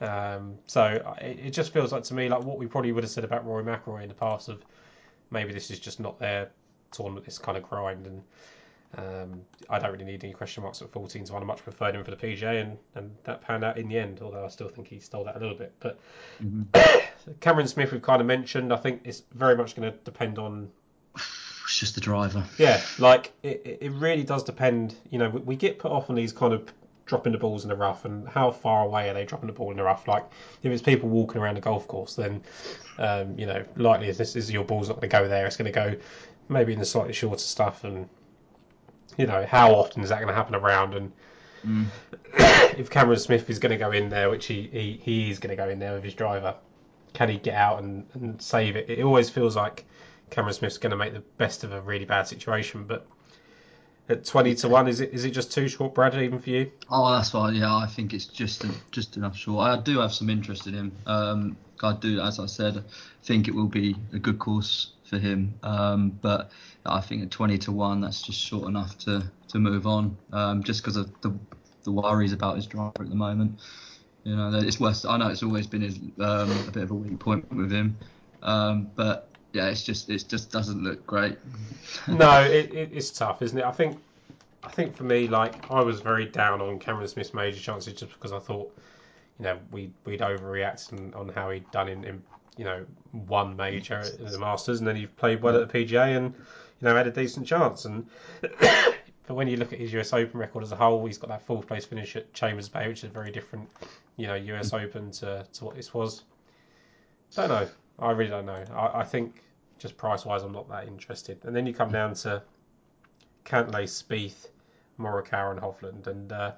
Um, so it, it just feels like to me like what we probably would have said about Rory McIlroy in the past of maybe this is just not their tournament, this kind of grind, and um, I don't really need any question marks at 14 to one. I much preferred him for the PGA, and, and that panned out in the end. Although I still think he stole that a little bit. But Mhm. Cameron Smith, we've kind of mentioned. I think it's very much going to depend on It's just the driver. yeah, like it, it really does depend. You know, we, we get put off on these kind of dropping the balls in the rough and how far away are they dropping the ball in the rough. Like if it's people walking around the golf course, then um, you know, likely as this is your ball's not going to go there. It's going to go maybe in the slightly shorter stuff, and you know, how often is that going to happen around? And Mm. if Cameron Smith is going to go in there, which he, he, he is going to go in there with his driver, can he get out and, and save it? It always feels like Cameron Smith's going to make the best of a really bad situation, but at 20 to 1, is it is it just too short, Brad, even for you? Oh, that's fine. Yeah, I think it's just just enough short. I do have some interest in him. Um, I do, as I said, think it will be a good course for him. Um, but I think at 20 to 1, that's just short enough to, to move on, um, just because of the, the worries about his driver at the moment. You know, it's worse. I know it's always been his, um, a bit of a weak point with him, um, but yeah, it's just it just doesn't look great. no, it, it, it's tough, isn't it? I think I think for me, like I was very down on Cameron Smith's major chances just because I thought, you know, we we'd overreact on, how he'd done in, in you know one major at the Masters, and then he played well at the PGA and you know had a decent chance. And but when you look at his US Open record as a whole, he's got that fourth place finish at Chambers Bay, which is a very different, you know, US mm. Open to, to what this was. Don't know. I really don't know. I, I think just price wise, I'm not that interested. And then you come down to Cantlay, Spieth, Morikawa, and Hovland, and uh,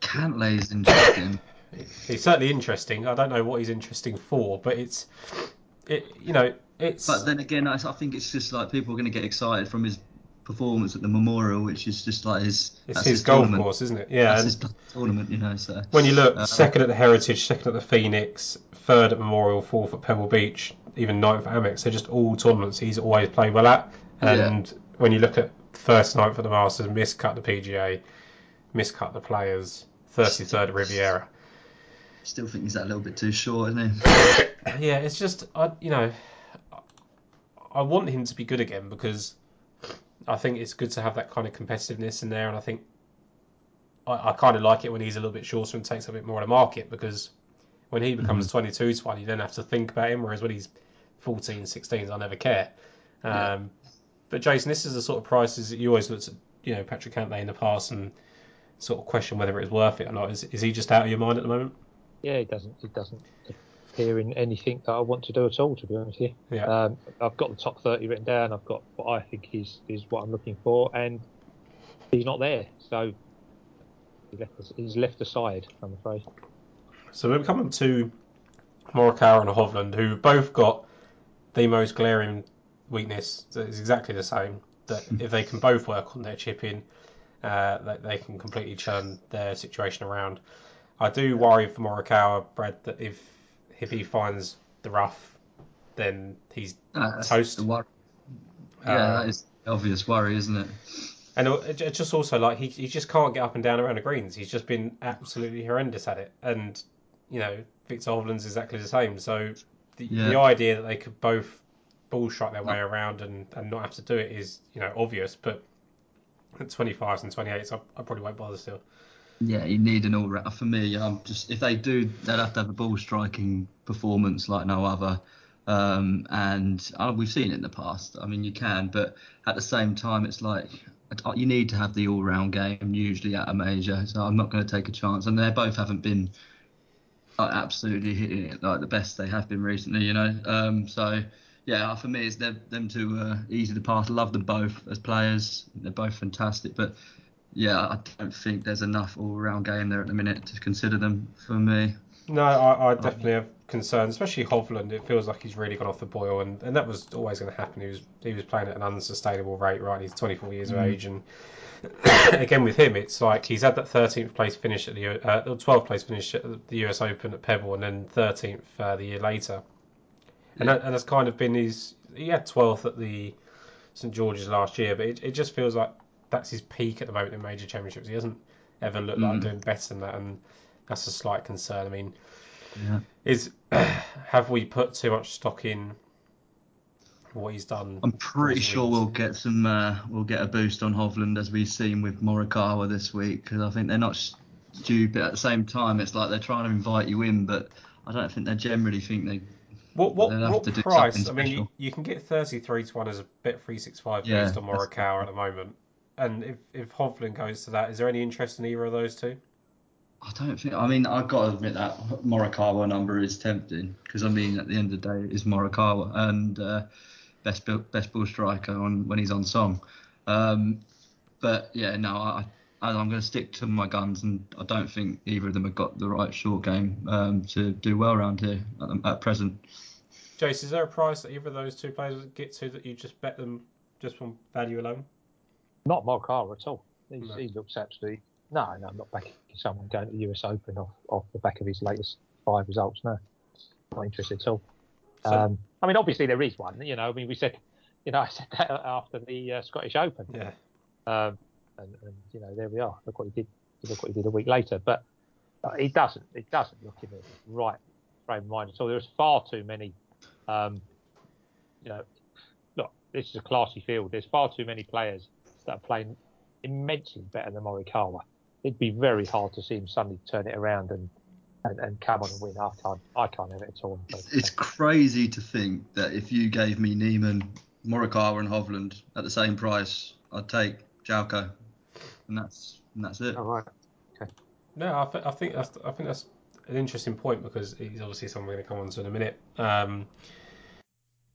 Cantlay is interesting. he's certainly interesting. I don't know what he's interesting for, but it's it. You know, it's. But then again, I, I think it's just like people are going to get excited from his performance at the Memorial, which is just like his. It's his, his golf course, isn't it? Yeah. That's his tournament, you know. So when you look, uh, second at the Heritage, second at the Phoenix, third at Memorial, fourth at Pebble Beach, even ninth at Amex, they're just all tournaments he's always played well at. And yeah. when you look at first night for the Masters, miscut the PGA, miscut the Players, 33rd at Riviera. Still think he's that a little bit too short, isn't he? yeah, it's just I, you know, I want him to be good again because I think it's good to have that kind of competitiveness in there, and I think I, I kind of like it when he's a little bit shorter and takes a bit more of the market because when he becomes mm-hmm. 22 to 1, you don't have to think about him, whereas when he's 14, 16, I never care. Um, yeah. But Jason, this is the sort of prices that you always looked at, you know, Patrick Cantlay in the past and sort of question whether it's worth it or not. Is, is he just out of your mind at the moment? Yeah, he doesn't. He doesn't appear in anything that I want to do at all. To be honest with you, yeah. Um, I've got the top thirty written down. I've got what I think is is what I'm looking for, and he's not there. So he's left, he's left aside. I'm afraid. So we're coming to Morikawa and Hovland, who both got the most glaring weakness is exactly the same. That if they can both work on their chipping, uh, that they can completely turn their situation around. I do worry for Morikawa, Brad, that if if he finds the rough, then he's uh, toast. Yeah, that is obvious worry, isn't it? And it's just also like he he just can't get up and down around the greens. He's just been absolutely horrendous at it, and you know Viktor Hovland's exactly the same. So the, yeah. the idea that they could both ball strike their way around and, and not have to do it is you know obvious, but at 25s and 28s, I, I probably won't bother still. Yeah, you need an all round. For me, I'm just if they do, they'll have to have a ball striking performance like no other. Um, and uh, we've seen it in the past. I mean, you can, but at the same time, it's like you need to have the all round game usually at a major. So I'm not going to take a chance. And they both haven't been like, absolutely hitting it like the best they have been recently, you know. Um, so yeah, for me, it's them, them two uh, easy to pass. Love them both as players. They're both fantastic, but yeah, I don't think there's enough all-round game there at the minute to consider them for me. No, I, I definitely have concerns, especially Hovland. It feels like he's really gone off the boil, and, and that was always going to happen. He was he was playing at an unsustainable rate, right? He's 24 years mm. of age, and again with him, it's like he's had that 13th place finish at the uh, 12th place finish at the US Open at Pebble, and then 13th uh, the year later, and that, and that's kind of been his. He had 12th at the St George's last year, but it, it just feels like that's his peak at the moment in major championships. He hasn't ever looked mm. like doing better than that, and that's a slight concern. I mean, yeah. is have we put too much stock in what he's done? I'm pretty sure we'll get some. Uh, we'll get a boost on Hovland as we've seen with Morikawa this week because I think they're not stupid. At the same time, it's like they're trying to invite you in, but I don't think they generally think they. What what, what price? I mean, you, you, can get 33 to one as a bet 365 yeah, based on Morikawa at the moment. And if, if Hovland goes to that, is there any interest in either of those two? I don't think. I mean, I've got to admit that Morikawa number is tempting because I mean, at the end of the day, it's Morikawa and uh, best best ball striker on when he's on song. Um, but yeah, no, I I'm going to stick to my guns, and I don't think either of them have got the right short game um, to do well around here at, at present. Jace, is there a price that either of those two players would get to that you just bet them just from value alone? Not Morikawa at all. He's, No. He looks absolutely no, no. I'm not backing someone going to the US Open off, off the back of his latest five results. No, not interested at all. So- um, I mean, obviously there is one. You know, I mean, we said, you know, I said that after the uh, Scottish Open. Yeah. Um, and, and you know, there we are. Look what he did. Look what he did a week later. But uh, it doesn't. It doesn't look in the right frame of mind at all. There's far too many. Um, you know, look, this is a classy field. There's far too many players that are playing immensely better than Morikawa. It'd be very hard to see him suddenly turn it around and, and, and come on and win. I can't. I can't have it at all. It's, it's crazy to think that if you gave me Niemann, Morikawa, and Hovland at the same price, I'd take Joaco, and that's and that's it. All right. No, I, th- I think that's I think that's an interesting point because he's obviously someone we're going to come on to in a minute. Um,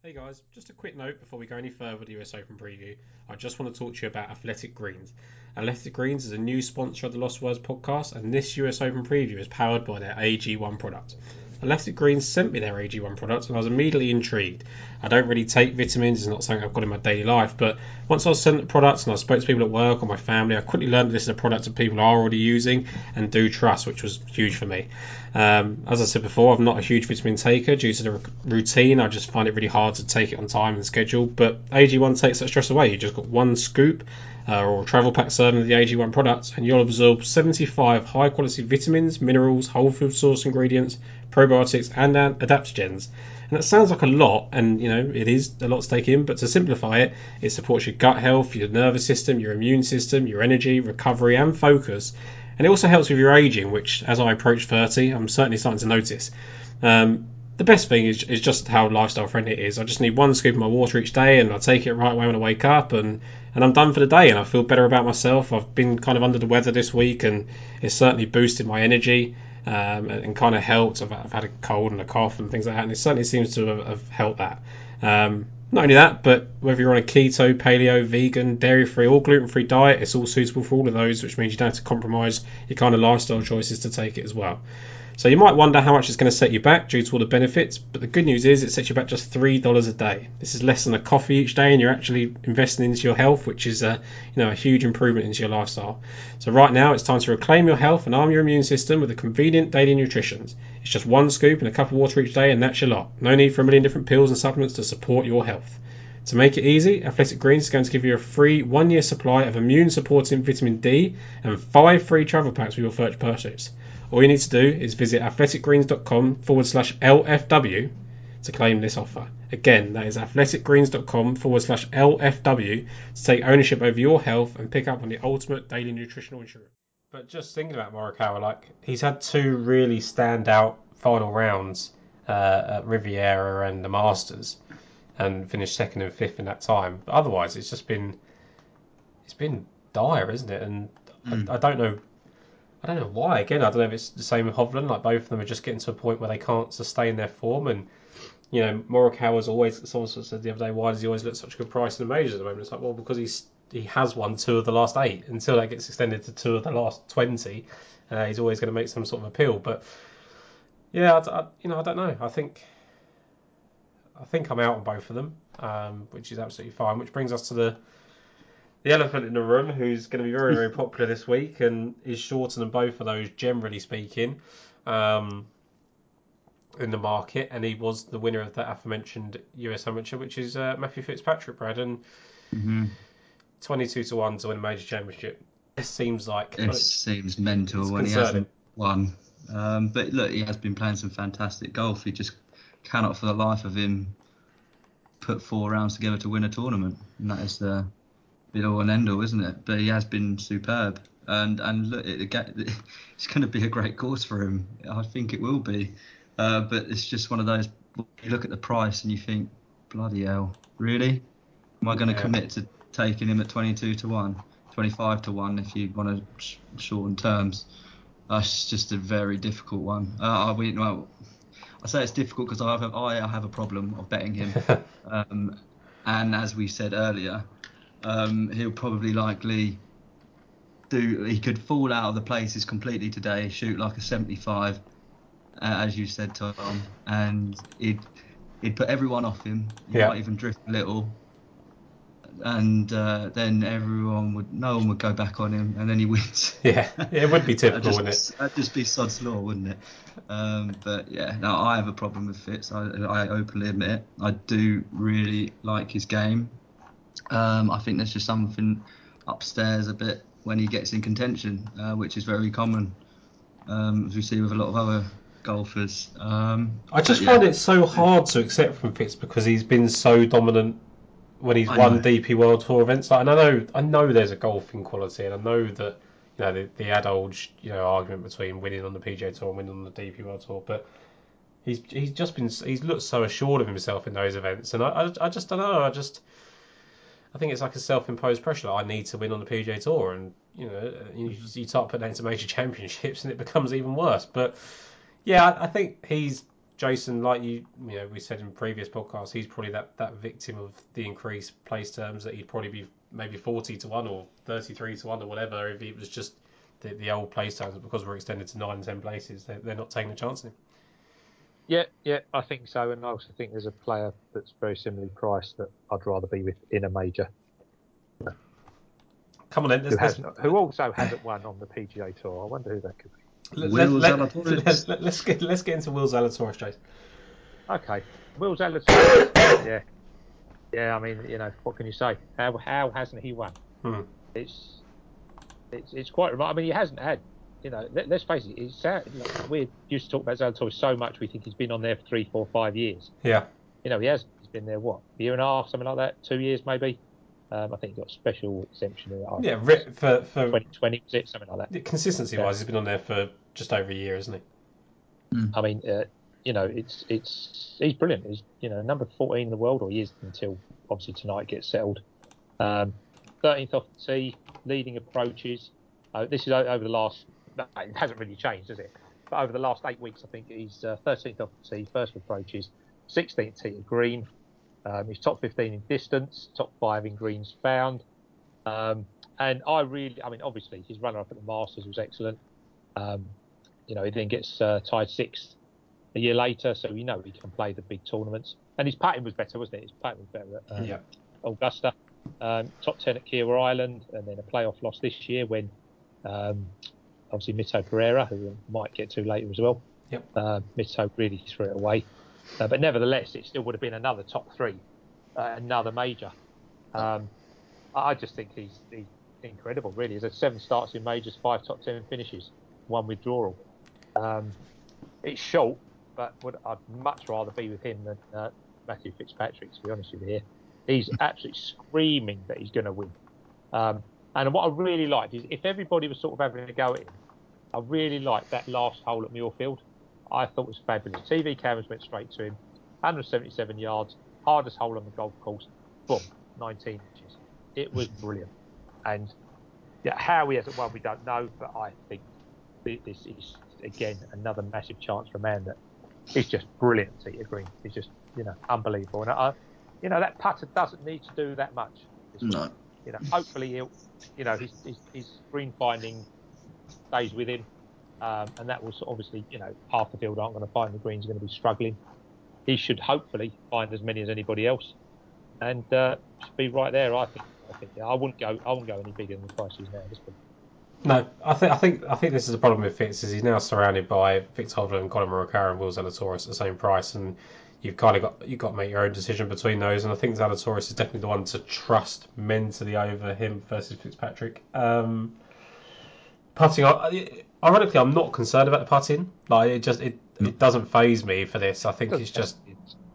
hey guys, just a quick note before we go any further with the US Open preview. I just want to talk to you about Athletic Greens. Athletic Greens is a new sponsor of the Lost Words podcast, and this US Open preview is powered by their AG1 product. Athletic Greens sent me their AG1 product, and I was immediately intrigued. I don't really take vitamins; it's not something I've got in my daily life. But once I was sent the products and I spoke to people at work or my family, I quickly learned that this is a product that people are already using and do trust, which was huge for me. Um, as I said before, I'm not a huge vitamin taker due to the routine. I just find it really hard to take it on time and schedule. But AG1 takes that stress away. You just got one scoop uh, or travel pack serving of the AG1 products, and you'll absorb 75 high quality vitamins, minerals, whole food source ingredients, probiotics, and uh, adaptogens. And that sounds like a lot, and you know it is a lot to take in. But to simplify it, it supports your gut health, your nervous system, your immune system, your energy, recovery, and focus. And it also helps with your aging, which, as I approach 30, I'm certainly starting to notice. Um, the best thing is, is just how lifestyle friendly it is. I just need one scoop of my water each day, and I take it right away when I wake up, and, and I'm done for the day, and I feel better about myself. I've been kind of under the weather this week, and it's certainly boosted my energy um, and, and kind of helped. I've, I've had a cold and a cough and things like that, and it certainly seems to have, have helped that. Um, not only that, but whether you're on a keto, paleo, vegan, dairy free, or gluten free diet, it's all suitable for all of those, which means you don't have to compromise your kind of lifestyle choices to take it as well. So you might wonder how much it's going to set you back due to all the benefits, but the good news is it sets you back just three dollars a day. This is less than a coffee each day, and you're actually investing into your health, which is a you know a huge improvement into your lifestyle. So right now it's time to reclaim your health and arm your immune system with a convenient daily nutrition. It's just one scoop and a cup of water each day, and that's your lot. No need for a million different pills and supplements to support your health. To make it easy, Athletic Greens is going to give you a free one year supply of immune supporting vitamin D and five free travel packs with your first purchase. All you need to do is visit athleticgreens.com forward slash LFW to claim this offer. Again, that is athleticgreens.com forward slash LFW to take ownership over your health and pick up on the ultimate daily nutritional insurance. But just thinking about Morikawa, like he's had two really standout final rounds uh, at Riviera and the Masters, and finished second and fifth in that time. But otherwise, it's just been it's been dire, isn't it? And Mm. I, I don't know. I don't know why. Again, I don't know if it's the same with Hovland. Like both of them are just getting to a point where they can't sustain their form. And you know, Morikawa's always. Someone said the other day, why does he always look such a good price in the majors at the moment? It's like, well, because he's he has won two of the last eight. Until that gets extended to two of the last twenty, uh, he's always going to make some sort of appeal. But yeah, I, I- you know, I don't know. I think I think I'm out on both of them, um, which is absolutely fine. Which brings us to the the elephant in the room, who's going to be very, very popular this week and is shorter than both of those, generally speaking, um, in the market. And he was the winner of that aforementioned US Amateur, which is uh, Matthew Fitzpatrick, Brad, and hmm 22 to 1 to win a major championship. It seems like. It seems mental when he hasn't won. Um, but look, he has been playing some fantastic golf. He just cannot, for the life of him, put four rounds together to win a tournament, and that is the be all and end all, isn't it? But he has been superb, and and look, it, it, it's going to be a great course for him. I think it will be. Uh, but it's just one of those. You look at the price and you think, bloody hell, really? Am I going to Yeah. commit to taking him at 22 to one? 25 to 1 if you want to sh- shorten terms. That's just a very difficult one. Uh, I well, I say it's difficult because I have, I have a problem of betting him. um, and as we said earlier, um, he'll probably likely do. He could fall out of the places completely today, shoot like a 75, uh, as you said, Tom, and he'd he'd put everyone off him. He Yeah. might even drift a little, and uh, then everyone would, no one would go back on him, and then he wins. Yeah, yeah, it would be typical, that'd, wouldn't just, it? that'd just be sod's law, wouldn't it? Um, but yeah, no, I have a problem with Fitz. I, I openly admit it. I do really like his game. Um, I think there's just something upstairs a bit when he gets in contention, uh, which is very common, um, as we see with a lot of other golfers. Um, I just yeah. find it so hard to accept from Fitz because he's been so dominant when he's I won know. DP World Tour events. Like, and I know, I know there's a golfing quality, and I know that you know the, the adult you know argument between winning on the PGA Tour and winning on the DP World Tour, but he's he's just been he's looked so assured of himself in those events, and I I, I just don't know. I just I think it's like a self-imposed pressure. Like, I need to win on the PGA Tour, and you know you, you start putting that into major championships, and it becomes even worse. But yeah, I, I think he's Jason, like you, you know, we said in previous podcasts, he's probably that, that victim of the increased place terms that he'd probably be maybe 40 to 1 or 33 to 1 or whatever if it was just the, the old place terms because we're extended to 9 and 10 places. They're, they're not taking a chance on him. Yeah, yeah, I think so, and I also think there's a player that's very similarly priced that I'd rather be with in a major, Come on then. who Let's, let's, hasn't, who also hasn't won on the PGA Tour. I wonder who that could be. let, Will let, Zalatoris. let's, let, let's, get, let's get into Will Zalatoris, Jason. Okay, Will Zalatoris. yeah, yeah. I mean, you know, what can you say? How how hasn't he won? Hmm. It's it's it's quite remarkable. I mean, he hasn't had. You know, let, let's face it. It's sad. Like, we used to talk about Zalatoris so much. We think he's been on there for three, four, five years. Yeah. You know, he has. He's been there what a year and a half, something like that. Two years maybe. Um, I think he got a special exemption. in it. Yeah, ri- for, for 2020 was it something like that. consistency wise, he's been on there for just over a year, isn't he? I mean, uh, you know, it's it's he's brilliant. He's you know number 14 in the world, or he is until obviously tonight gets settled. Um, 13th off the tee, leading approaches. Uh, this is over the last. No, It hasn't really changed, has it? But over the last eight weeks, I think he's uh, 13th off the tee, first approaches, 16th tee at green. Um, he's top 15 in distance, top five in greens found. Um, and I really, I mean, obviously his runner up at the Masters was excellent. Um, you know, he then gets uh, tied sixth a year later, so we know he can play the big tournaments. And his patting was better, wasn't it? His patting was better at um, Yeah. Augusta. Um, top 10 at Kiawah Island, and then a playoff loss this year when um, obviously Mito Pereira, who we might get to later as well, Yep. uh, Mito really threw it away. Uh, but nevertheless, it still would have been another top three, uh, another major. Um, I just think he's, he's incredible, really. He's had seven starts in majors, five top ten finishes, one withdrawal. Um, it's short, but would, I'd much rather be with him than uh, Matthew Fitzpatrick, to be honest with you here. He's absolutely screaming that he's going to win. Um, and what I really liked is if everybody was sort of having a go at him, I really liked that last hole at Muirfield. I thought it was fabulous. TV cameras went straight to him, 177 yards, hardest hole on the golf course. Boom, 19 inches. It was brilliant. And yeah, how he hasn't won, we don't know. But I think this is again another massive chance for a man that is just brilliant the green. He's just you know unbelievable. And I, you know that putter doesn't need to do that much. No. You know, hopefully he'll, you know, his his, his green finding stays with him, um, and that will obviously, you know, half the field aren't going to find the greens, are going to be struggling. He should hopefully find as many as anybody else, and uh, be right there. I think. I think. Yeah, I wouldn't go. I wouldn't go any bigger than the price is now. No, I think I think I think this is the problem with Fitz is he's now surrounded by Viktor Hovland, Collin Morikawa, and Will Zalatoris at the same price, and you've kind of got you've got to make your own decision between those. And I think Zalatoris is definitely the one to trust mentally over him versus Fitzpatrick. Um, putting, ironically, I'm not concerned about the putting. Like it just it, it doesn't phase me for this. I think it's just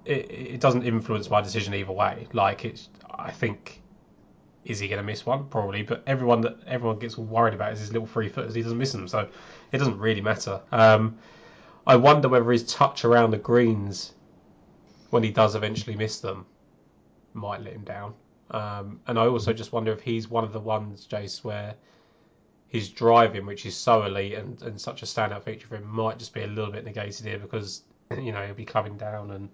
it, it doesn't influence my decision either way. Like it's, I think, is he going to miss one? Probably, but everyone that everyone gets worried about is his little three footers. He doesn't miss them, so it doesn't really matter. Um, I wonder whether his touch around the greens, when he does eventually miss them, might let him down. Um, and I also just wonder if he's one of the ones, Jace, where his driving, which is so elite and, and such a standout feature for him, might just be a little bit negated here because you know he'll be clubbing down and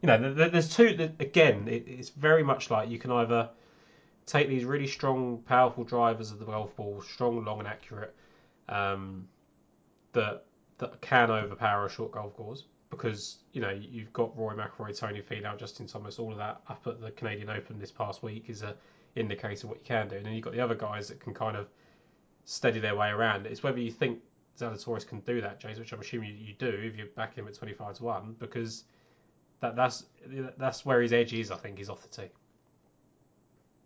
you know there- there, there's two. Again, it's very much like you can either take these really strong, powerful drivers of the golf ball, strong, long, and accurate, um, that that can overpower a short golf course. Because you know you've got Rory McIlroy, Tony Finau, Justin Thomas, all of that up at the Canadian Open this past week is a indicator of what you can do. And then you've got the other guys that can kind of steady their way around. It's whether you think Zalatoris can do that, James, which I'm assuming you, you do if you're backing him at 25 to one, because that that's that's where his edge is. I think is off the tee.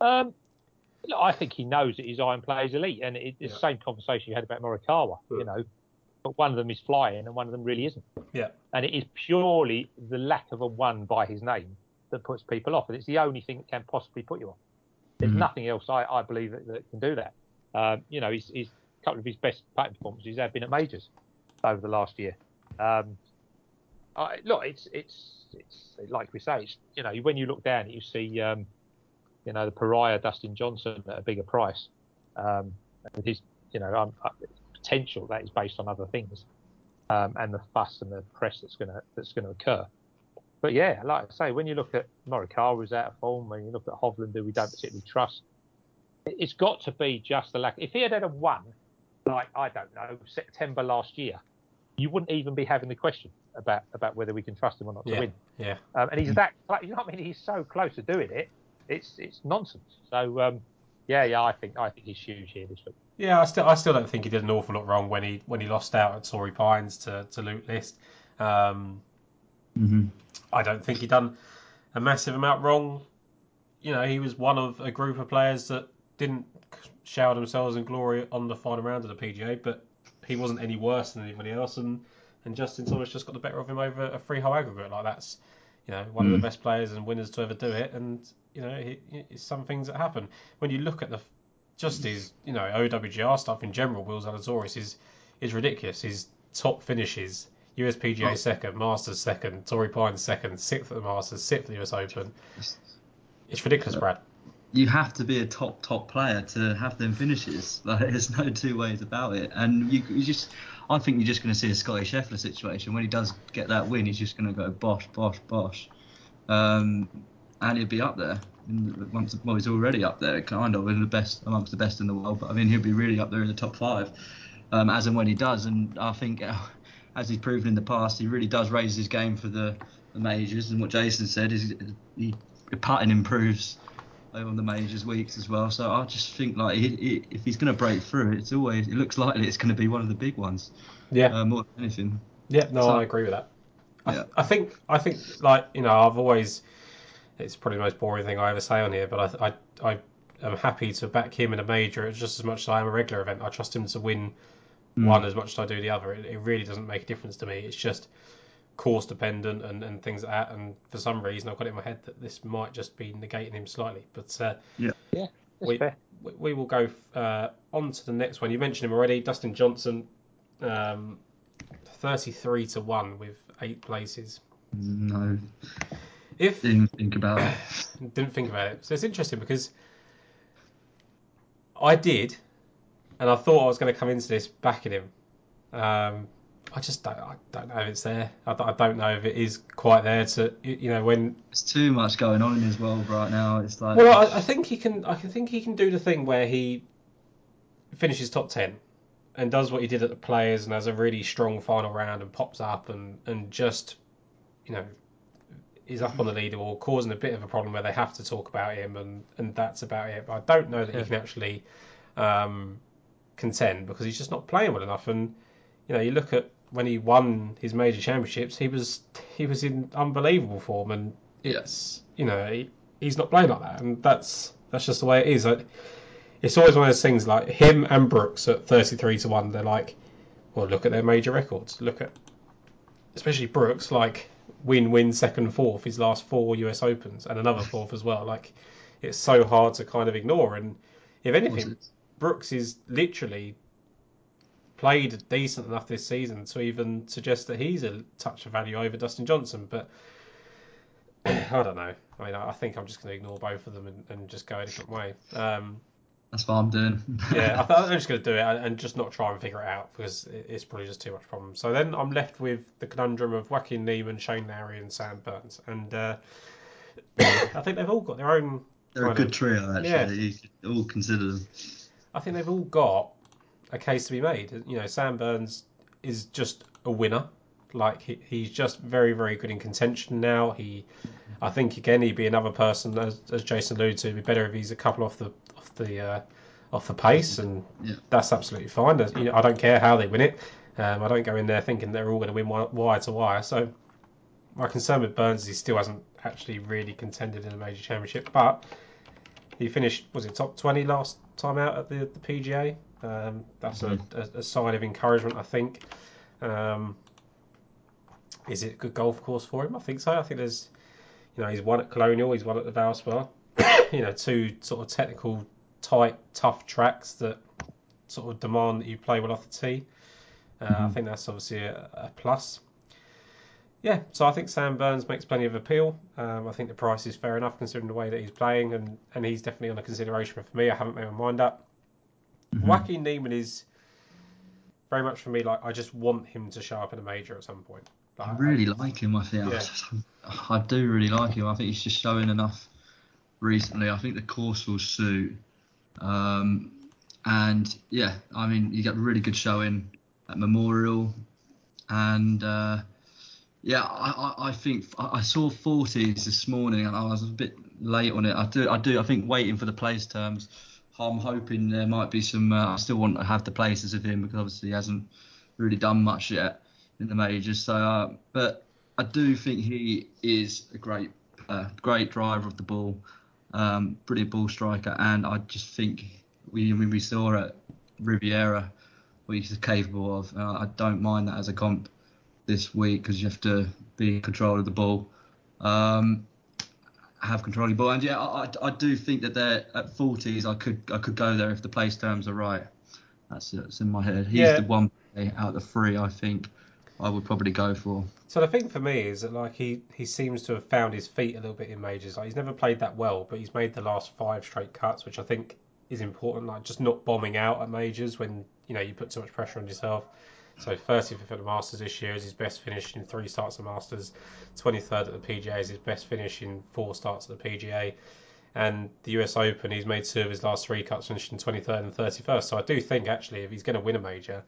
Um, look, I think he knows that his iron play is elite, and it, it's Yeah. the same conversation you had about Morikawa. Yeah. You know, but one of them is flying, and one of them really isn't. Yeah. And it is purely the lack of a one by his name that puts people off, and it's the only thing that can possibly put you off. There's Mhm. nothing else I, I believe that, that can do that. Um, you know, he's, he's a couple of his best putting performances have been at majors over the last year. Um, I, look, it's it's it's like we say, it's you know, when you look down, you see, um, you know, the pariah Dustin Johnson at a bigger price, um, and his, you know, um, uh, potential that is based on other things, um, and the fuss and the press that's gonna that's gonna occur. But yeah, like I say, when you look at Morikawa's out of form, when you look at Hovland, who we don't particularly trust, it's got to be just the lack. If he had had a one, like I don't know, September last year, you wouldn't even be having the question about about whether we can trust him or not to win. Yeah. Um, and he's that, clo- you know what I mean? He's so close to doing it. It's it's nonsense. So um, yeah, yeah, I think I think he's huge here this week. Yeah, I still I still don't think he did an awful lot wrong when he when he lost out at Torrey Pines to to Luke List. Um, hmm I don't think he done a massive amount wrong. You know, he was one of a group of players that didn't shower themselves in glory on the final round of the PGA, but he wasn't any worse than anybody else, and and Justin Thomas just got the better of him over a free hole aggregate. Like that's you know one of Mm. the best players and winners to ever do it, and you know he, it's some things that happen when you look at the just his you know OWGR stuff in general. Will Zalatoris is is ridiculous. His top finishes. USPGA Oh. second, Masters second, Torrey Pines second, sixth at the Masters, sixth at the US Open. It's ridiculous, Brad. You have to be a top top player to have them finishes. Like there's no two ways about it. And you, you just, I think you're just going to see a Scotty Scheffler situation when he does get that win. He's just going to go bosh bosh bosh, um, and he'll be up there. Once, well, he's already up there, kind of, in the best amongst the best in the world. But I mean, he'll be really up there in the top five, um, as and when he does. And I think, as he's proven in the past, he really does raise his game for the, the majors. And what Jason said is, he putting improves on the majors weeks as well. So I just think like he, he, if he's going to break through, it's always it looks likely it's going to be one of the big ones Yeah, uh, more than anything. yeah, no, so- I agree with that. I, Yeah. I think, I think, like you know, I've always, it's probably the most boring thing I ever say on here, but I, I, I am happy to back him in a major just as much as I am a regular event. I trust him to win Mm. one as much as I do the other. It, it really doesn't make a difference to me. It's just course dependent and, and things like that. And for some reason, I've got it in my head that this might just be negating him slightly. But uh, That's We- fair. we, we will go uh, on to the next one. You mentioned him already, Dustin Johnson, um, 33 to 1 with eight places. No, If didn't think about it. didn't think about it, so it's interesting because I did, and I thought I was going to come into this backing him. Um, I just don't, I don't know if it's there. I, don't- I don't know if it is quite there to, you you know, when There's too much going on in his world right now. It's like Well, I, I think he can. I can think he can do the thing where he finishes top ten and does what he did at the Players and has a really strong final round and pops up and and just you know is up on the leaderboard, causing a bit of a problem where they have to talk about him and and that's about it. But I don't know that he can actually um, contend because he's just not playing well enough. And you know, you look at when he won his major championships, he was he was in unbelievable form and it's you know he, he's not playing like that, and that's that's just the way it is. Like, it's always one of those things like him and Brooks at thirty three to one. They're like, well, look at their major records. Look at especially Brooks, like win, win, second, fourth, his last four US Opens, and another fourth as well. Like it's so hard to kind of ignore. And if anything, Brooks is literally played decent enough this season to even suggest that he's a touch of value over Dustin Johnson. But I don't know. I mean, I think I'm just going to ignore both of them and, and just go a different way. Um, That's what I'm doing. yeah, I I'm just going to do it and and just not try and figure it out because it- it's probably just too much problem. So then I'm left with the conundrum of Joaquin Niemann, Shane Lowry, and Sam Burns, and uh, I think they've all got their own They're a good of- trio, actually. Yeah. You all consider them. I think they've all got a case to be made. You know, Sam Burns is just a winner. Like he, he's just very, very good in contention now. He, I think again he'd be another person as, as Jason alluded to. It'd be better if he's a couple off the off the uh, off the pace, and Yeah. that's absolutely fine. You know, I don't care how they win it. Um, I don't go in there thinking they're all going to win wire to wire. So my concern with Burns is he still hasn't actually really contended in a major championship, but he finished was it top 20 last time out at the, the PGA. Um, that's a, a, a sign of encouragement, I think. Um, is it a good golf course for him? I think so. I think there's, you know, he's won at Colonial, he's won at the Valspar. you know, two sort of technical, tight, tough tracks that sort of demand that you play well off the tee. Uh, I think that's obviously a, a plus. Yeah, so I think Sam Burns makes plenty of appeal. Um, I think the price is fair enough considering the way that he's playing, and, and he's definitely on a consideration for me. I haven't made my mind up. Joaquin Niemann is very much for me like I just want him to show up in a major at some point. Like, I really like him. I think Yeah. I, do really like him. I think he's just showing enough recently. I think the course will suit. Um, and yeah, I mean, you get really good showing at Memorial, and uh, yeah, I, I, I think I, I saw 40s this morning, and I was a bit late on it. I do, I do, I think waiting for the place terms. I'm hoping there might be some. Uh, I still want to have the places of him because obviously he hasn't really done much yet in the majors. So, uh, but I do think he is a great, uh, great driver of the ball, um, brilliant ball striker, and I just think we, I mean, we saw at Riviera what he's capable of. Uh, I don't mind that as a comp this week because you have to be in control of the ball. Um, have control of the ball, and yeah, I, I, I do think that they're at 40s. I could I could go there if the place terms are right. That's it's in my head. He's Yeah. the one out of the three I think I would probably go for. So the thing for me is that like he, he seems to have found his feet a little bit in majors. Like he's never played that well, but he's made the last five straight cuts, which I think is important. Like just not bombing out at majors when you know you put too much pressure on yourself. So 35th at the Masters this year is his best finish in three starts at Masters. 23rd at the PGA is his best finish in four starts at the PGA. And the US Open, he's made two of his last three cuts, finishing 23rd and 31st. So I do think actually, if he's going to win a major,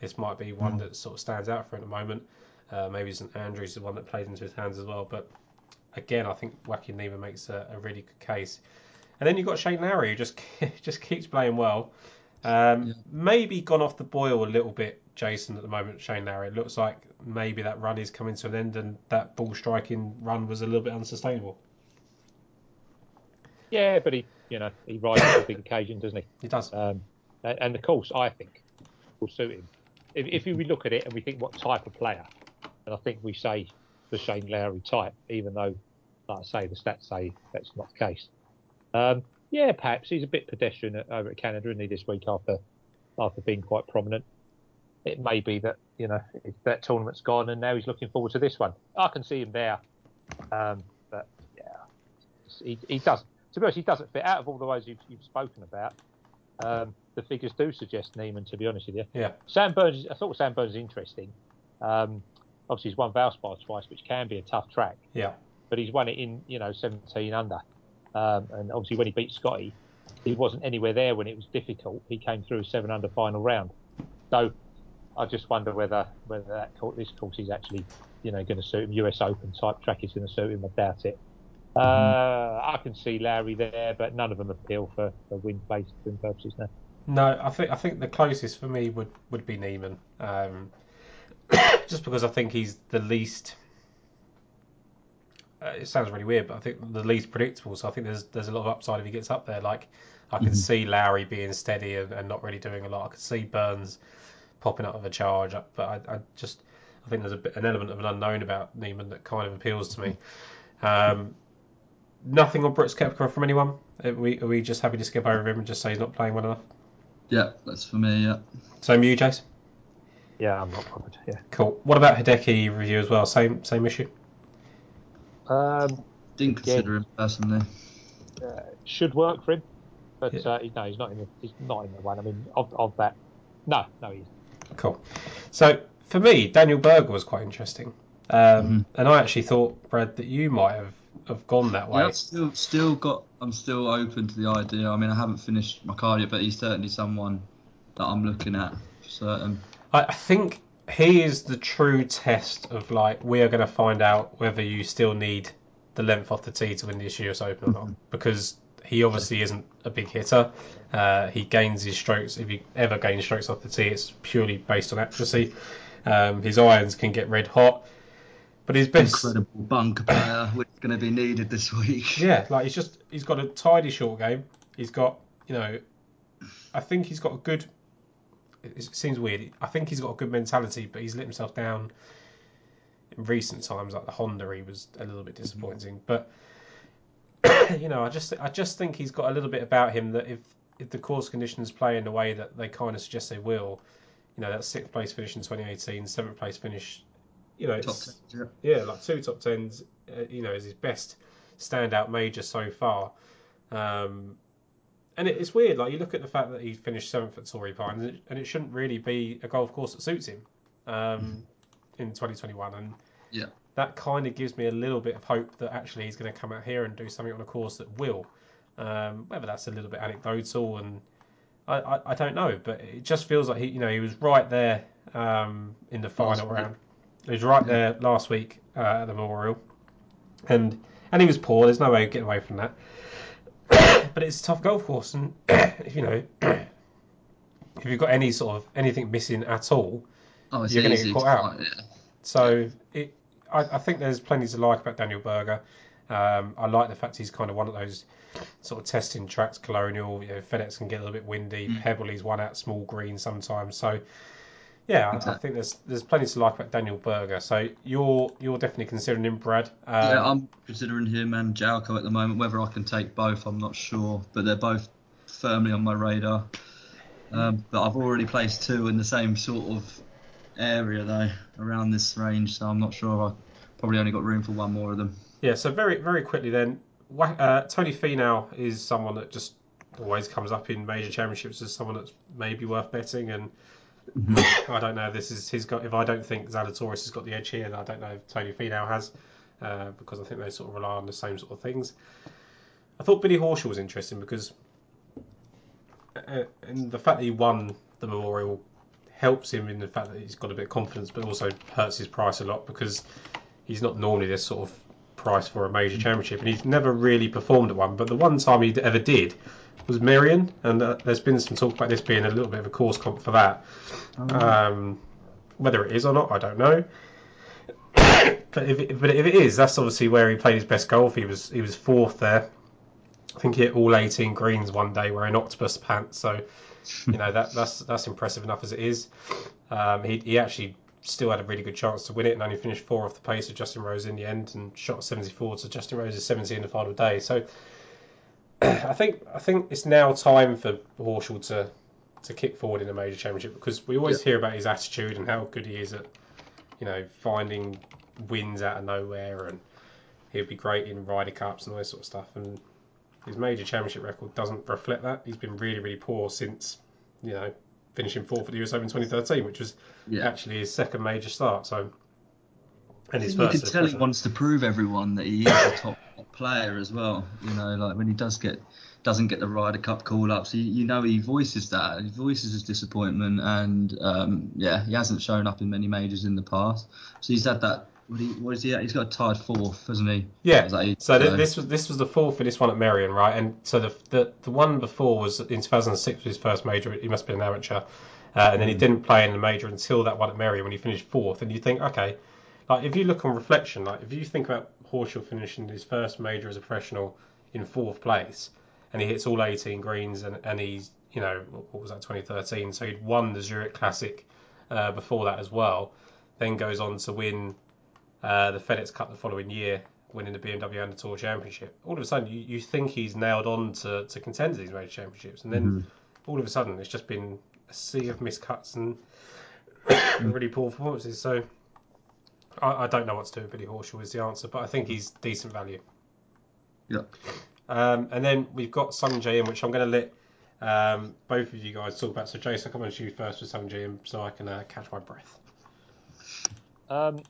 this might be one that sort of stands out for him at the moment. Uh, maybe St Andrews is the one that plays into his hands as well. But again, I think Wacky Niemann makes a, a really good case. And then you've got Shane Lowry, who just just keeps playing well. Um, Yeah. Maybe gone off the boil a little bit, Jason, at the moment, Shane Lowry. It looks like maybe that run is coming to an end and that ball striking run was a little bit unsustainable. Yeah, but he, you know, he rises to the big occasion, doesn't he? He does. Um, and and the course, I think, will suit him. If, if we look at it and we think what type of player, and I think we say the Shane Lowry type, even though, like I say, the stats say that's not the case. Um, yeah, perhaps he's a bit pedestrian over at Canada, isn't he, this week after after being quite prominent. It may be that you know that tournament's gone and now he's looking forward to this one. I can see him there, um, but yeah, he, he doesn't. To be honest, he doesn't fit out of all the ways you've, you've spoken about. Um, the figures do suggest Niemann, to be honest with you. Yeah. Sam Burns, I thought Sam Burns is interesting. Um, obviously, he's won Valspar twice, which can be a tough track, Yeah. but he's won it in, you know, 17 under. Um, and obviously, when he beat Scotty, he wasn't anywhere there when it was difficult. He came through a seven under final round. So I just wonder whether whether that this course is actually, you know, going to suit him. US Open type track is going to suit him. I doubt it. Uh, I can see Lowry there, but none of them appeal for, for win place win purposes now. No, I think I think the closest for me would, would be Niemann, um, just because I think he's the least. Uh, it sounds really weird, but I think the least predictable. So I think there's there's a lot of upside if he gets up there. Like I can see Lowry being steady and, and not really doing a lot. I can see Burns popping up with a charge, but I, I just I think there's a bit, an element of an unknown about Niemann that kind of appeals to me. Um, nothing on Brooks Koepka from anyone. Are we, are we just happy to skip over him and just say he's not playing well enough? Yeah, that's for me. Yeah. Same with you, Jace. Yeah, I'm not bothered. Yeah. Cool. What about Hideki review as well? Same same issue. Um, Didn't consider him personally. should work for him, but Yeah. uh, no, he's not in the he's not in the one. I mean, of, of that, no, no, he's Cool. So for me, Daniel Berger was quite interesting, um, and I actually thought, Brad, that you might have, have gone that way. Yeah, I've still still got I'm still open to the idea. I mean, I haven't finished my cardio, but he's certainly someone that I'm looking at certain. I, I think he is the true test of like we are going to find out whether you still need the length off the tee to win the US Open or not because he obviously isn't a big hitter. Uh, he gains his strokes if he ever gains strokes off the tee. It's purely based on accuracy. Um, his irons can get red hot, but his best Incredible bunker player, which is going to be needed this week. yeah, like he's just he's got a tidy short game. He's got you know, I think he's got a good. It seems weird. I think he's got a good mentality, but he's let himself down in recent times. Like the Honda, he was a little bit disappointing. But you know, I just I just think he's got a little bit about him that if if the course conditions play in the way that they kind of suggest they will, you know, that sixth place finish in 2018, seventh place finish, you know, Top it's, ten, yeah. yeah, like two top tens, uh, you know, is his best standout major so far. Um, and it, it's weird, like you look at the fact that he finished seventh at Torrey Pines, and it, and it shouldn't really be a golf course that suits him um, in 2021. And Yeah. That kind of gives me a little bit of hope that actually he's going to come out here and do something on a course that will. Um, whether that's a little bit anecdotal and I, I, I don't know, but it just feels like he, you know, he was right there um, in the final Last week. round. He was right there last week uh, at the Memorial, and and he was poor. There's no way of getting away from that. but it's a tough golf course, and if you know, if you've got any sort of anything missing at all, Oh, You're gonna get caught out. yeah. so it, I, I think there's plenty to like about Daniel Berger. Um, I like the fact he's kind of one of those sort of testing tracks. Colonial, you know, FedEx can get a little bit windy. Mm. Pebble, one out small green sometimes. So yeah, I, I think there's there's plenty to like about Daniel Berger. So you're you're definitely considering him, Brad. Um, yeah, I'm considering him and Joaco at the moment. Whether I can take both, I'm not sure, but they're both firmly on my radar. Um, but I've already placed two in the same sort of area though, around this range, so I'm not sure. I probably only got room for one more of them. Yeah, so very very quickly then, uh, Tony Finau is someone that just always comes up in major championships as someone that's maybe worth betting, and I don't know if this is his got. If I don't think Zalatoris has got the edge here, then I don't know if Tony Finau has, uh, because I think they sort of rely on the same sort of things. I thought Billy Horschel was interesting because, uh, and the fact that he won the Memorial helps him in the fact that he's got a bit of confidence, but also hurts his price a lot because he's not normally this sort of price for a major championship, and he's never really performed at one. But the one time he ever did was Merion, and uh, there's been some talk about this being a little bit of a course comp for that. Um, whether it is or not, I don't know. but if it, but if it is, that's obviously where he played his best golf. He was he was fourth there. I think he hit all 18 greens one day wearing octopus pants. So you know that that's that's impressive enough as it is. Um, he he actually still had a really good chance to win it and only finished four off the pace of Justin Rose in the end and shot 74 to Justin Rose's 70 in the final day. So I think I think it's now time for Horschel to to kick forward in a major championship because we always hear about his attitude and how good he is at you know finding wins out of nowhere and he'll be great in Ryder Cups and all this sort of stuff and his major championship record doesn't reflect that. He's been really really poor since you know finishing fourth at the US Open 2013, which was Yeah. actually his second major start. So and his you can tell he wants to prove everyone that he is a top player as well. You know, like when he does get doesn't get the Ryder Cup call ups, you, you know he voices that. He voices his disappointment, and um, yeah, he hasn't shown up in many majors in the past. So he's had that. What, he, what is he? At? He's got a tied fourth, hasn't he? Yeah. Eight? So th- this was this was the fourth for this one at Merion, right? And so the the, the one before was in 2006 was his first major. He must have been an amateur, uh, and then he didn't play in the major until that one at Merion when he finished fourth. And you think, okay, like if you look on reflection, like if you think about Horschel finishing his first major as a professional in fourth place, and he hits all 18 greens, and and he's you know what was that 2013? So he'd won the Zurich Classic uh, before that as well. Then goes on to win uh, the FedEx Cup the following year, winning the BMW Under Tour Championship. All of a sudden, you, you think he's nailed on to, to contend to these major championships, and then all of a sudden, it's just been a sea of miscuts and really poor performances. So I, I don't know what to do with Billy Horschel is the answer, but I think he's decent value. Yeah. Um, and then we've got Sung Jae Im, which I'm going to let um, both of you guys talk about. So, Jason, come on to you first with Sung Jae Im so I can uh, catch my breath. Um,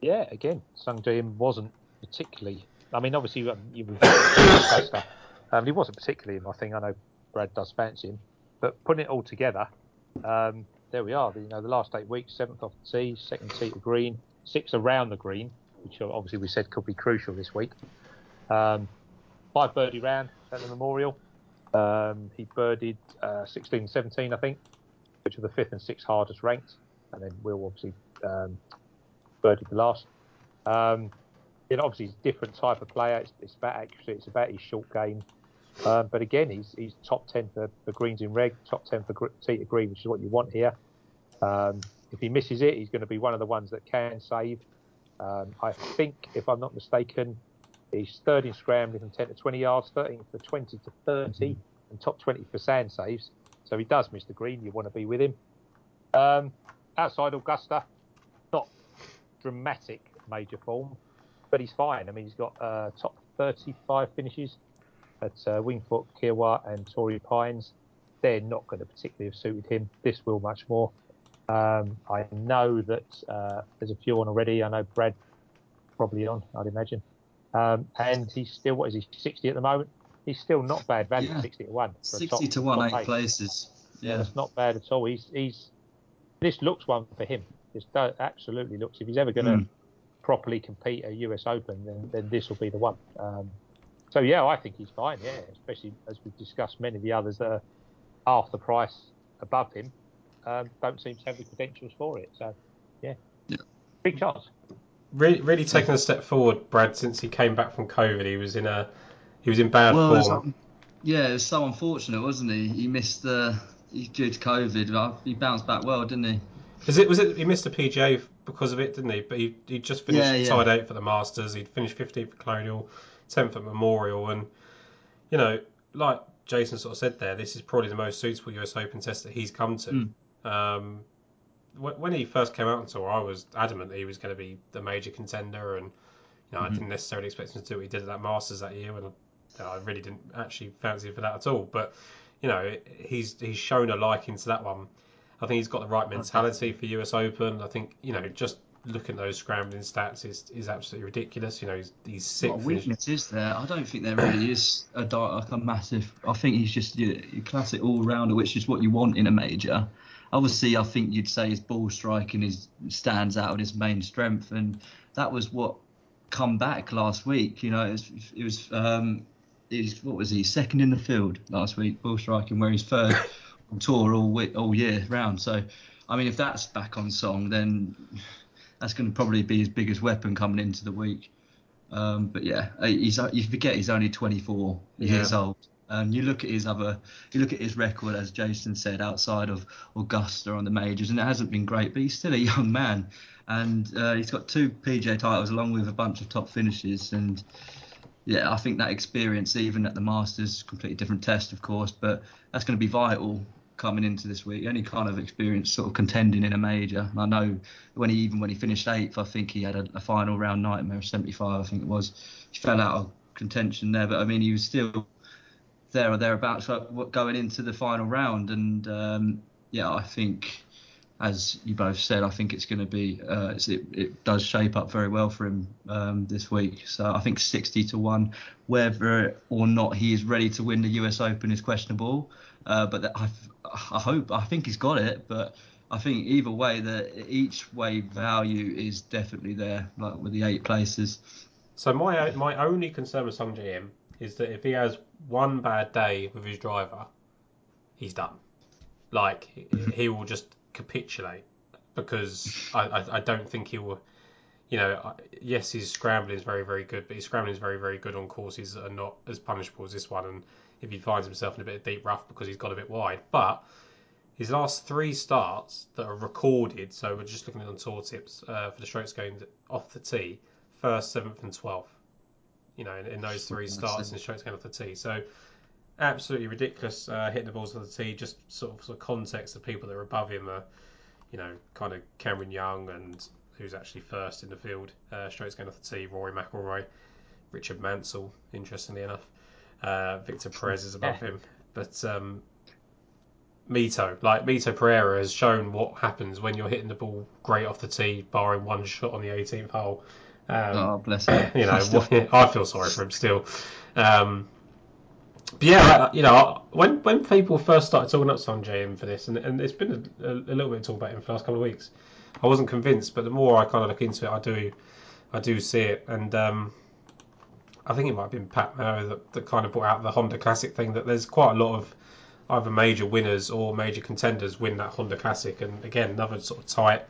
yeah, again, Sung Jae Im wasn't particularly. I mean, obviously, um, you Augusta. Um, he wasn't particularly in my thing. I know Brad does fancy him, but putting it all together, um, there we are. You know, the last eight weeks, seventh off the tee, second tee to green, six around the green, which obviously we said could be crucial this week. Um, five birdie round at the Memorial. Um, he birdied uh, 16 17, I think, which are the fifth and sixth hardest ranked. And then Will obviously um, birdied the last. Um, it obviously is a different type of player. It's, it's about accuracy. it's about his short game. Um, but again, he's he's top 10 for, for greens in reg, top 10 for tee to green, which is what you want here. Um, if he misses it, he's going to be one of the ones that can save. Um, I think, if I'm not mistaken, he's third in scrambling from 10 to 20 yards, 13 for 20 to 30, and top 20 for sand saves. So he does miss the green. You want to be with him. Um, outside Augusta, dramatic major form, but he's fine. I mean, he's got uh, top 35 finishes at uh, Winged Foot, Kiawah, and Torrey Pines. They're not going to particularly have suited him. This will much more. Um, I know that uh, there's a few on already. I know Brad probably on, I'd imagine. Um, and he's still, what is he, 60 at the moment? He's still not bad value, Yeah. 60 to 1. 60 top- to 1, top eight eight. places. Yeah, Yeah. that's not bad at all. He's, he's this looks one for him. This do, absolutely looks. If he's ever going to Mm. properly compete at US Open, then, then this will be the one. Um, so yeah, I think he's fine. Yeah, especially as we've discussed, many of the others that are half the price above him um, don't seem to have the credentials for it. So yeah, Yeah. big chance. Really, really taken a step forward, Brad, since he came back from COVID. He was in a he was in bad Well, form. yeah, it was so unfortunate, wasn't he? He missed the. He due to COVID. but He bounced back well, didn't he? Was it was it he missed a PGA because of it, didn't he? But he he just finished Yeah, yeah. tied eight for the Masters. He'd finished 15th at Colonial, 10th at Memorial, and you know, like Jason sort of said there, this is probably the most suitable US Open test that he's come to. Mm. Um, when he first came out on tour, I was adamant that he was going to be the major contender, and you know, I Mhm. didn't necessarily expect him to do what he did at that Masters that year, and you know, I really didn't actually fancy him for that at all. But you know, he's he's shown a liking to that one. I think he's got the right mentality for US Open. I think you know, just looking at those scrambling stats is is absolutely ridiculous. You know, he's he's What a weakness is there? I don't think there really is a, like a massive. I think he's just your, your classic all rounder, which is what you want in a major. Obviously, I think you'd say his ball striking is stands out and his main strength, and that was what come back last week. You know, it was, it was um, he's what was he second in the field last week ball striking, where he's third on tour all all year round. So, I mean, if that's back on song, then that's going to probably be his biggest weapon coming into the week. Um, but yeah, he's you forget he's only 24 years old. And you look at his other, you look at his record, as Jason said, outside of Augusta on the majors, and it hasn't been great. But he's still a young man, and uh, he's got two PJ titles along with a bunch of top finishes. And yeah, I think that experience, even at the Masters, completely different test, of course, but that's going to be vital coming into this week. Any kind of experience, sort of contending in a major. And I know when he even when he finished eighth, I think he had a, a final round nightmare, 75, I think it was. He fell out of contention there, but I mean he was still there or thereabouts uh, going into the final round. And um, yeah, I think. As you both said, I think it's going to be uh, it, it does shape up very well for him um, this week. So I think 60 to one, whether or not he is ready to win the US Open is questionable. Uh, but that- I, I hope, I think he's got it. But I think either way, the each way value is definitely there, like with the eight places. So my my only concern with Sung Im is that if he has one bad day with his driver, he's done. Like he- he will just capitulate because I, I, I don't think he will. You know, yes, his scrambling is very very good, but his scrambling is very very good on courses that are not as punishable as this one. And if he finds himself in a bit of deep rough because he's got a bit wide, but his last three starts that are recorded, so we're just looking at on tour tips uh, for the strokes going off the tee, first, seventh, and twelfth. You know, in, in those three That's starts and strokes going off the tee. So absolutely ridiculous uh, hitting the balls off the tee. Just sort of, sort of context of people that are above him are, you know, kind of Cameron Young and who's actually first in the field. Uh, strokes going off the tee, Rory McIlroy, Richard Mansell, interestingly enough. Uh, Victor Perez is above him, but um, Mito, like Mito Pereira, has shown what happens when you're hitting the ball great off the tee, barring one shot on the 18th hole. Um, oh, bless him. you know, I still- I feel sorry for him still. Um, But yeah, you know, when when people first started talking up Sung Jae for this, and, and it's been a, a, a, little bit of talk about him for the last couple of weeks, I wasn't convinced. But the more I kind of look into it, I do, I do see it, and um, I think it might have been Pat Mayo that, that kind of brought out the Honda Classic thing. That there's quite a lot of either major winners or major contenders win that Honda Classic, and again another sort of tight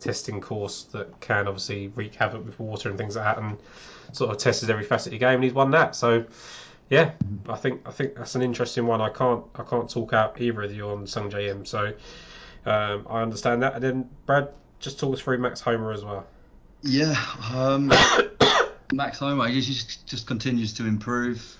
testing course that can obviously wreak havoc with water and things like that, and sort of tested every facet of the game, and he's won that. So yeah, I think I think that's an interesting one. I can't I can't talk out either of you on Sung Jae Im, so um, I understand that. And then Brad, just talk us through Max Homa as well. Yeah, um, Max Homa he just just continues to improve.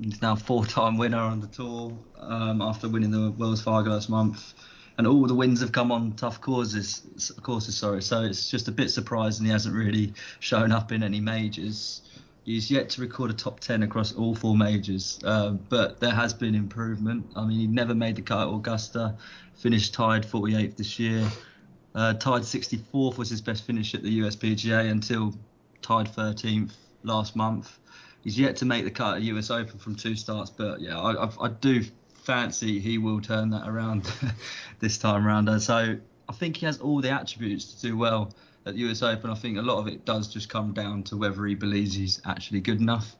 He's now four-time winner on the tour um, after winning the Wells Fargo last month, and all the wins have come on tough courses. Courses, sorry. So it's just a bit surprising he hasn't really shown up in any majors. He's yet to record a top 10 across all four majors, uh, but there has been improvement. I mean, he never made the cut at Augusta, finished tied 48th this year. Uh, tied 64th was his best finish at the USPGA until tied 13th last month. He's yet to make the cut at US Open from two starts, but yeah, I, I, I do fancy he will turn that around this time around. So I think he has all the attributes to do well at the US Open. I think a lot of it does just come down to whether he believes he's actually good enough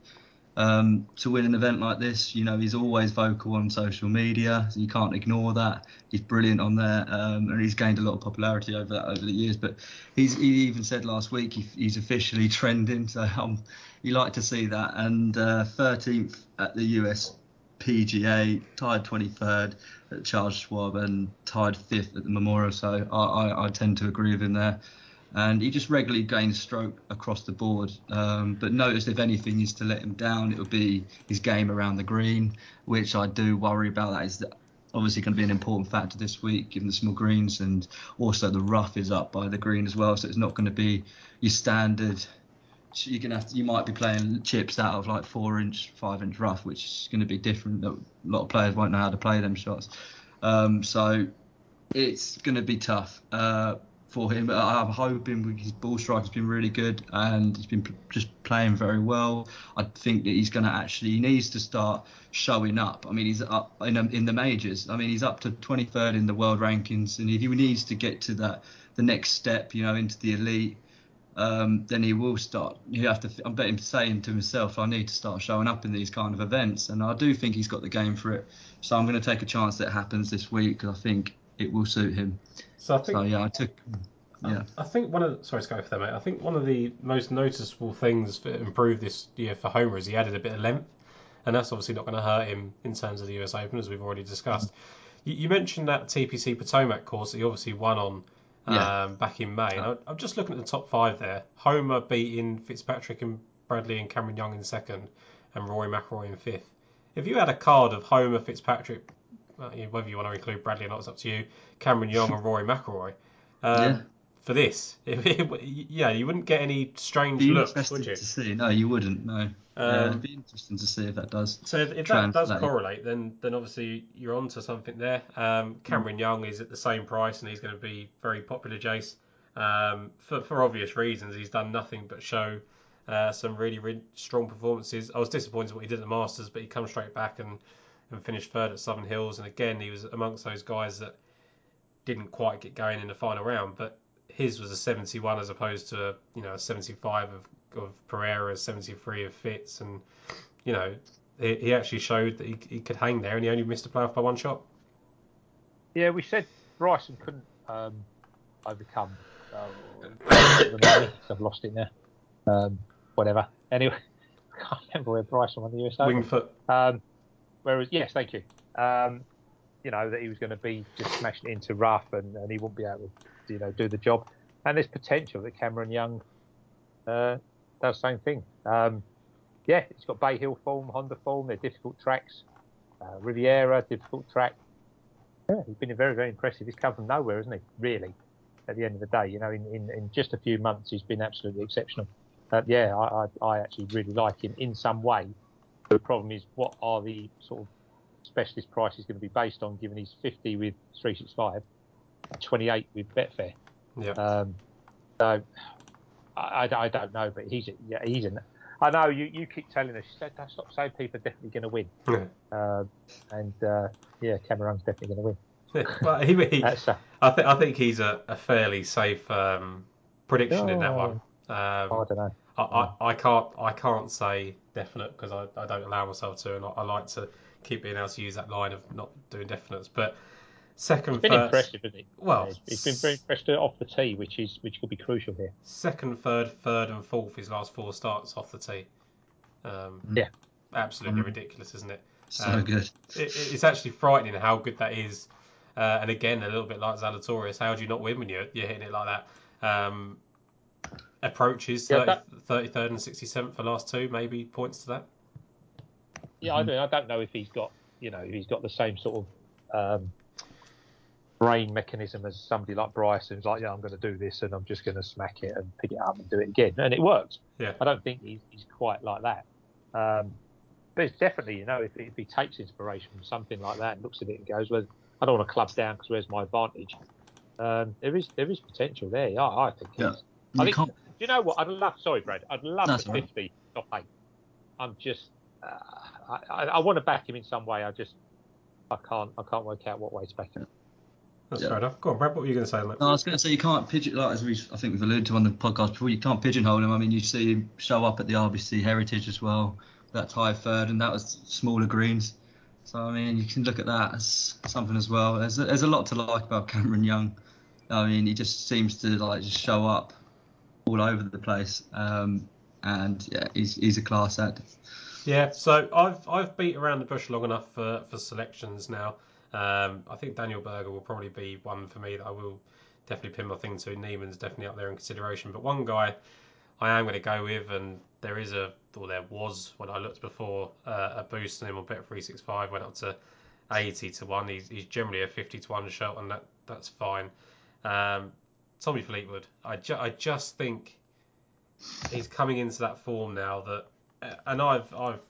um, to win an event like this. You know, he's always vocal on social media. So you can't ignore that. He's brilliant on there, um, and he's gained a lot of popularity over that over the years. But he's he even said last week he, he's officially trending. So um, you like to see that. And uh, 13th at the US PGA, tied 23rd at Charles Schwab, and tied fifth at the Memorial. So I, I, I tend to agree with him there and he just regularly gains stroke across the board. Um, but notice if anything is to let him down, it would be his game around the green, which I do worry about. That is obviously going to be an important factor this week, given the small greens, and also the rough is up by the green as well, so it's not going to be your standard. You're gonna have to, you might be playing chips out of like four inch, five inch rough, which is going to be different. A lot of players won't know how to play them shots, um, so it's going to be tough. Uh, for him. I'm hoping his ball strike has been really good and he's been just playing very well. I think that he's going to actually he needs to start showing up. I mean, he's up in in the majors. I mean, he's up to 23rd in the world rankings, and if he needs to get to that the next step, you know, into the elite. Um, then he will start. You have to. I bet him saying to himself, "I need to start showing up in these kind of events," and I do think he's got the game for it. So I'm going to take a chance that happens this week because I think it will suit him. So I think. So yeah, I took. Yeah. I think one of the, sorry go for that, mate. I think one of the most noticeable things that improved this year for Homa is he added a bit of length, and that's obviously not going to hurt him in terms of the US Open as we've already discussed. Mm-hmm. You, you, mentioned that TPC Potomac course that he obviously won on um, yeah. back in May. I, I'm just looking at the top five there. Homa beating Fitzpatrick and Bradley and Cameron Young in second, and Rory McIlroy in fifth. If you had a card of Homa, Fitzpatrick, whether you want to include Bradley or not, it's up to you. Cameron Young and Rory McIlroy. Um, yeah. For this, yeah, you wouldn't get any strange be looks, would you? To see, no, you wouldn't. No, um, yeah, it'd be interesting to see if that does. So if, if that does correlate, then then obviously you're onto something there. Um, Cameron mm. Young is at the same price, and he's going to be very popular, Jace. Um, for for obvious reasons, he's done nothing but show uh, some really, really strong performances. I was disappointed what he did at the Masters, but he comes straight back and and finished third at Southern Hills. And again, he was amongst those guys that didn't quite get going in the final round, but his was a 71 as opposed to you know a 75 of of Pereira, 73 of Fitz, and you know he, he actually showed that he, he could hang there, and he only missed a playoff by one shot. Yeah, we said Bryson couldn't um, overcome uh. I've lost it now. Um, whatever. Anyway, I can't remember where Bryson won the US Open. Winged Foot. Um, Whereas, yes, thank you. Um, you know that he was going to be just smashing it into rough, and, and he wouldn't be able to, you know, do the job. And there's potential that Cameron Young uh, does the same thing. Um, yeah, it's got Bay Hill form, Honda form. They're difficult tracks. Uh, Riviera, difficult track. Yeah, he's been very, very impressive. He's come from nowhere, isn't he? Really, at the end of the day, you know, in, in, in just a few months, he's been absolutely exceptional. Uh, yeah, I, I, I, actually really like him in some way. The problem is, what are the sort of specialist prices going to be based on, given he's 50 with 365, 28 with Betfair? Yeah. Um, so I, I, don't know, but he's yeah, he's an I know you, you keep telling us. She said, "Don't stop saying people are definitely going to win." Yeah. Uh, and uh, yeah, Cameron's definitely going to win. well, he, he, That's I think I think he's a, a fairly safe um, prediction in that one. Um, I don't know. I, I, I can't I can't say definite because I, I don't allow myself to, and I, I like to keep being able to use that line of not doing definites. But second, It's been first, impressive, isn't it? Well, Yeah, he's been very impressed off the tee, which is which will be crucial here. second, third, third, and fourth. His last four starts off the tee. Um, Yeah. absolutely Mm. ridiculous, isn't it? So Um, good. it, it's actually frightening how good that is. Uh, and again, a little bit like Zalatoris, how do you not win when you're, you're hitting it like that? Um, approaches Yeah, 30, that- 33rd and 67th for last two, maybe points to that. Yeah, I, don't, I don't know if he's got you know if he's got the same sort of um, brain mechanism as somebody like Bryson. Who's like, yeah, I'm going to do this and I'm just going to smack it and pick it up and do it again, and it works. Yeah. I don't think he's, he's quite like that. Um, but it's definitely, you know, if, if he takes inspiration from something like that and looks at it and goes, well, I don't want to club down because where's my advantage? Um, there is there is potential there. Yeah, I think. Yeah. he's- I think, can't. do you know what? I'd love. Sorry, Brad. I'd love That's the all right. 50 top eight. I'm just. Uh, I, I, I want to back him in some way. I just. I can't. I can't work out what way to back him. That's Yeah. fair enough. Go on, Brad, what were you going to say on that? No, I was going to say you can't pigeon like as we I think we've alluded to on the podcast before. You can't pigeonhole him. I mean, you see him show up at the RBC Heritage as well. That tie third, and that was smaller greens. So I mean, you can look at that as something as well. There's a, there's a lot to like about Cameron Young. I mean, he just seems to like just show up all over the place. Um, and yeah, he's he's a class act. Yeah, so I've I've beat around the bush long enough for, for selections now. Um, I think Daniel Berger will probably be one for me that I will definitely pin my thing to. Niemann's definitely up there in consideration, but one guy I am going to go with, and there is a or there was when I looked before uh, a boost on him on Bet three six five went up to eighty to one. He's, he's generally a fifty to one shot, and that that's fine. Um, Tommy Fleetwood, I ju- I just think he's coming into that form now that uh, and I've I've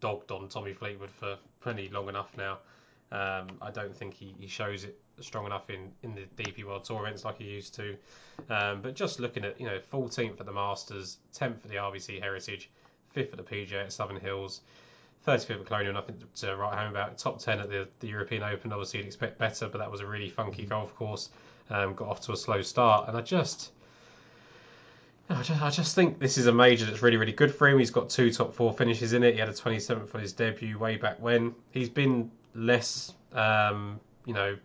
dogged on Tommy Fleetwood for plenty long enough now. Um, I don't think he, he shows it strong enough in, in the DP World Tour events like he used to. Um, but just looking at you know 14th at the Masters, 10th at the RBC Heritage, 5th at the PGA at Southern Hills, 35th at Colonial, nothing to write home about. Top 10 at the, the European Open, obviously you'd expect better, but that was a really funky golf course. Um, got off to a slow start, and I just. I just, I just think this is a major that's really, really good for him. He's got two top four finishes in it. He had a 27th for his debut way back when. He's been less, um, you know,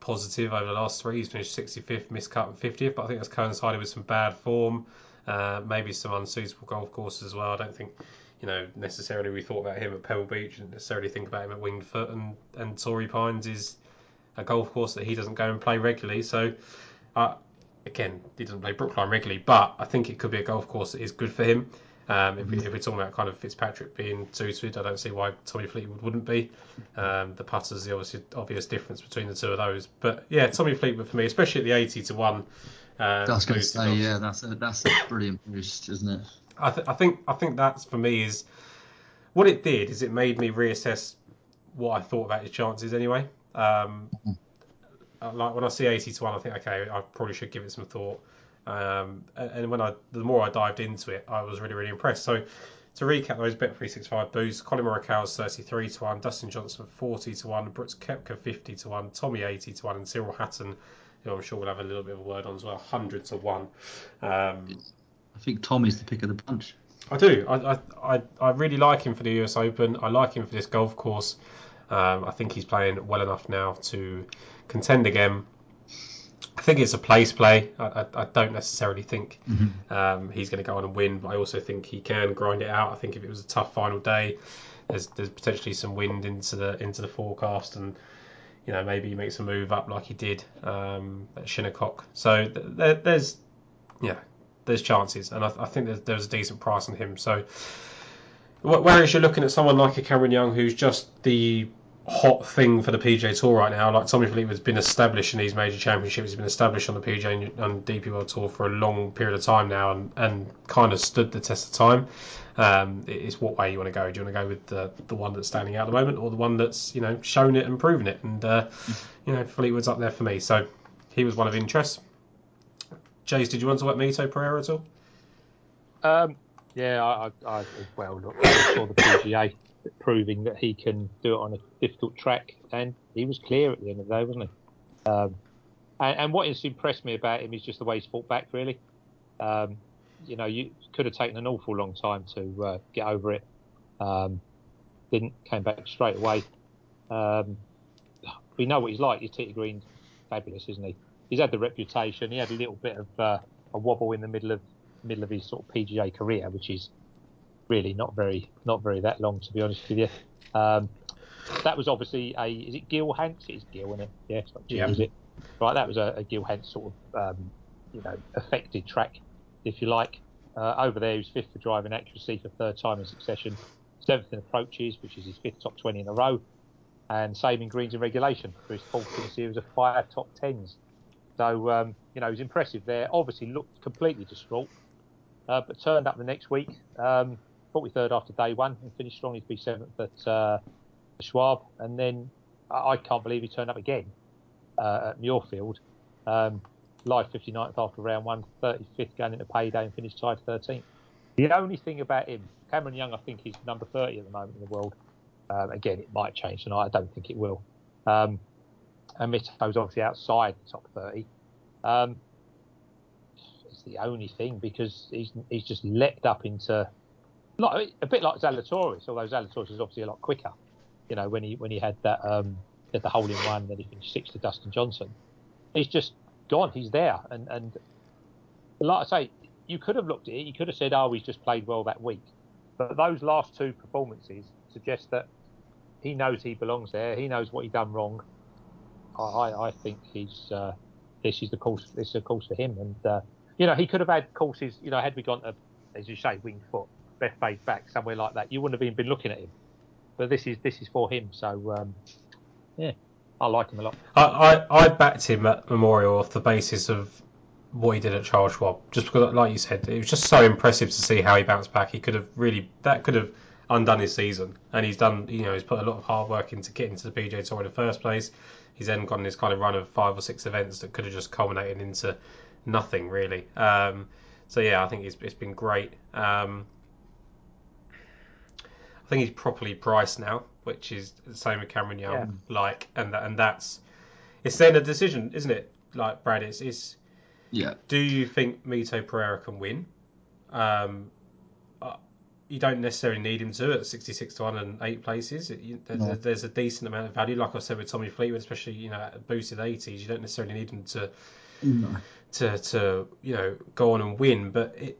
positive over the last three. He's finished 65th, missed cut, and 50th, but I think that's coincided with some bad form, uh, maybe some unsuitable golf courses as well. I don't think, you know, necessarily we thought about him at Pebble Beach and necessarily think about him at Winged Foot, and, and Torrey Pines is a golf course that he doesn't go and play regularly. So, uh, again, he doesn't play Brookline regularly, but I think it could be a golf course that is good for him. Um, if, we, if we're talking about kind of Fitzpatrick being suited, I don't see why Tommy Fleetwood wouldn't be. Um, the putter's the obviously obvious difference between the two of those. But yeah, Tommy Fleetwood for me, especially at the 80 to 1. Um, I was going to say, yeah, that's a that's a brilliant boost, isn't it? I, th- I think I think that's for me is what it did is it made me reassess what I thought about his chances anyway. Um, uh, like when I see 80 to 1, I think, okay, I probably should give it some thought. Um, and, when I, the more I dived into it, I was really, really impressed. So to recap those Bet365 boosts, Collin Morikawa's 33 to 1, Dustin Johnson 40 to 1, Brooks Koepka 50 to 1, Tommy 80 to 1, and Tyrrell Hatton, who I'm sure we'll have a little bit of a word on as well, 100 to 1. Um, I think Tommy's the pick of the bunch. I do. I, I, I, I really like him for the US Open. I like him for this golf course. Um, I think he's playing well enough now to contend again. I think it's a place play. I, I, I don't necessarily think um, he's going to go on and win, but I also think he can grind it out. I think if it was a tough final day, there's there's potentially some wind into the into the forecast, and you know maybe he makes a move up like he did um, at Shinnecock. So th- there, there's yeah, there's chances, and I, I think there's, there's a decent price on him. So, whereas you're looking at someone like a Cameron Young, who's just the hot thing for the PJ Tour right now, like Tommy Fleetwood's been established in these major championships, he's been established on the PJ and- and DP World Tour for a long period of time now, and, and kind of stood the test of time. Um, it's what way you want to go. Do you want to go with the the one that's standing out at the moment, or the one that's you know shown it and proven it? And uh, you know Fleetwood's up there for me, so he was one of interest. Jace, did you want to talk about Mito Pereira at all? Um, Yeah, I, I, I well look, I saw the PGA proving that he can do it on a difficult track, and he was clear at the end of the day, wasn't he? Um, and, and what has impressed me about him is just the way he's fought back. Really, um, you know, you could have taken an awful long time to uh, get over it. Um, didn't came back straight away. Um, we know what he's like. He's tee to green, fabulous, isn't he? He's had the reputation. He had a little bit of uh, a wobble in the middle of middle of his sort of PGA career, which is really not very not very that long to be honest with you. Um, that was obviously a is it Gil Hanse? It's Gil, isn't it? Yeah, it's not Gil, Yeah. is it? Right, that was a, a Gil Hanse sort of um, you know affected track, if you like. Uh, over there, he was fifth for driving accuracy for third time in succession, seventh in approaches, which is his fifth top 20 in a row, and same in greens and regulation for his fourth in a series of five top tens. So um, you know, he was impressive there. Obviously, looked completely distraught, uh, but turned up the next week, um, 43rd after day one, and finished strongly to be seventh at uh, Schwab. And then I, I can't believe he turned up again uh, at Muirfield. Um, live 59th after round one, 35th going into payday, and finished tied 13th. The only thing about him, Cameron Young, I think he's number 30 at the moment in the world. Um, again, it might change tonight. I don't think it will. Um, and Mito's obviously outside the top 30. Um, it's the only thing because he's he's just leapt up into like a bit like Zalatoris, although Zalatoris is obviously a lot quicker. You know, when he when he had that um, had the hole in one, then he finished sixth to Dustin Johnson. He's just gone. He's there, and and like I say, you could have looked at it. You could have said, "Oh, he's just played well that week," but those last two performances suggest that he knows he belongs there. He knows what he done wrong. I, I, think he's uh, this is the course. This is a course for him, and uh, you know he could have had courses. You know, had we gone to, as you say, winged foot, Bethpage, somewhere like that, you wouldn't have even been looking at him. But this is this is for him. So um, yeah, I like him a lot. I, I, I backed him at Memorial off the basis of what he did at Charles Schwab. Just because, like you said, it was just so impressive to see how he bounced back. He could have really that could have undone his season, and he's done. You know, he's put a lot of hard work into getting to the PGA Tour in the first place. He's then gone this kind of run of five or six events that could have just culminated into nothing really. Um, so yeah, I think it's, it's been great. Um, I think he's properly priced now, which is the same with Cameron Young. Like, and that, and that's it's then a decision, isn't it? Like Brad, it's, it's Yeah. do you think Mito Pereira can win? Um, uh, you don't necessarily need him to at 66 to 1 and eight places. It, you, there's, No. a, there's a decent amount of value, like I said with Tommy Fleetwood, especially you know at boosted 80s. You don't necessarily need him to No. to to you know go on and win, but it,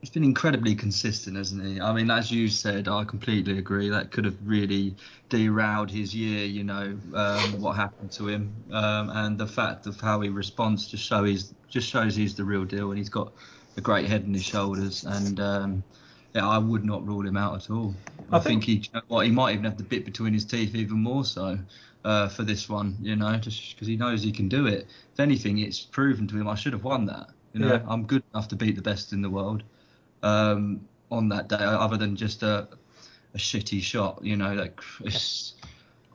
He's been incredibly consistent, hasn't he? I mean, as you said, I completely agree. That could have really derailed his year, you know, um, what happened to him, um, and the fact of how he responds just show he's just shows he's the real deal, and he's got a great head on his shoulders, and um, yeah, I would not rule him out at all. I, I think, think- he, well, he might even have the bit between his teeth even more so. Uh, for this one, you know, just because he knows he can do it. If anything, it's proven to him I should have won that. You know, Yeah. I'm good enough to beat the best in the world um, on that day, other than just a, a shitty shot. You know, like it's,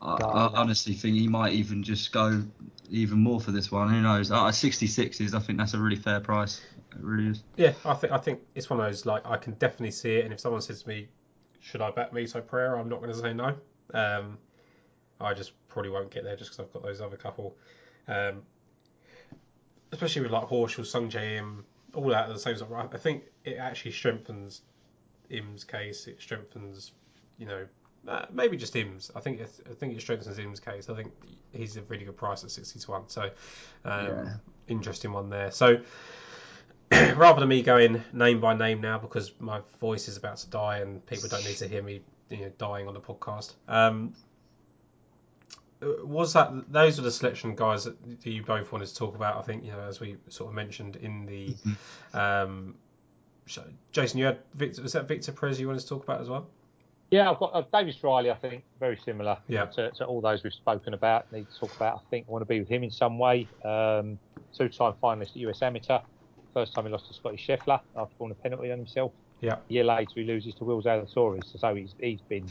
I, I honestly think he might even just go even more for this one. Who knows? Uh, 66 is, I think that's a really fair price. It really is. yeah, I think I think it's one of those like I can definitely see it. And if someone says to me, "Should I back Mito Pereira?" I'm not going to say no. Um, I just probably won't get there just because I've got those other couple. Um, especially with like Horschel, Sung Jae Im, all that at the same time. I think it actually strengthens Im's case. It strengthens, you know, uh, maybe just Im's. I think it, I think it strengthens Im's case. I think he's a really good price at sixty to one. So, um, Yeah. interesting one there. So. rather than me going name by name now because my voice is about to die and people don't need to hear me you know, dying on the podcast. Um, was that those were the selection guys that you both wanted to talk about? I think you know as we sort of mentioned in the um, show. Jason, you had Victor. Was that Victor Perez you wanted to talk about as well? Yeah, I've got uh, Davis Riley. I think very similar Yeah. to, to all those we've spoken about. Need to talk about. I think I want to be with him in some way. Um, two-time finalist at US Amateur. First time he lost to Scotty Scheffler after pulling a penalty on himself. Yeah. A year later, he loses to Will Zalatoris. So he's he's been,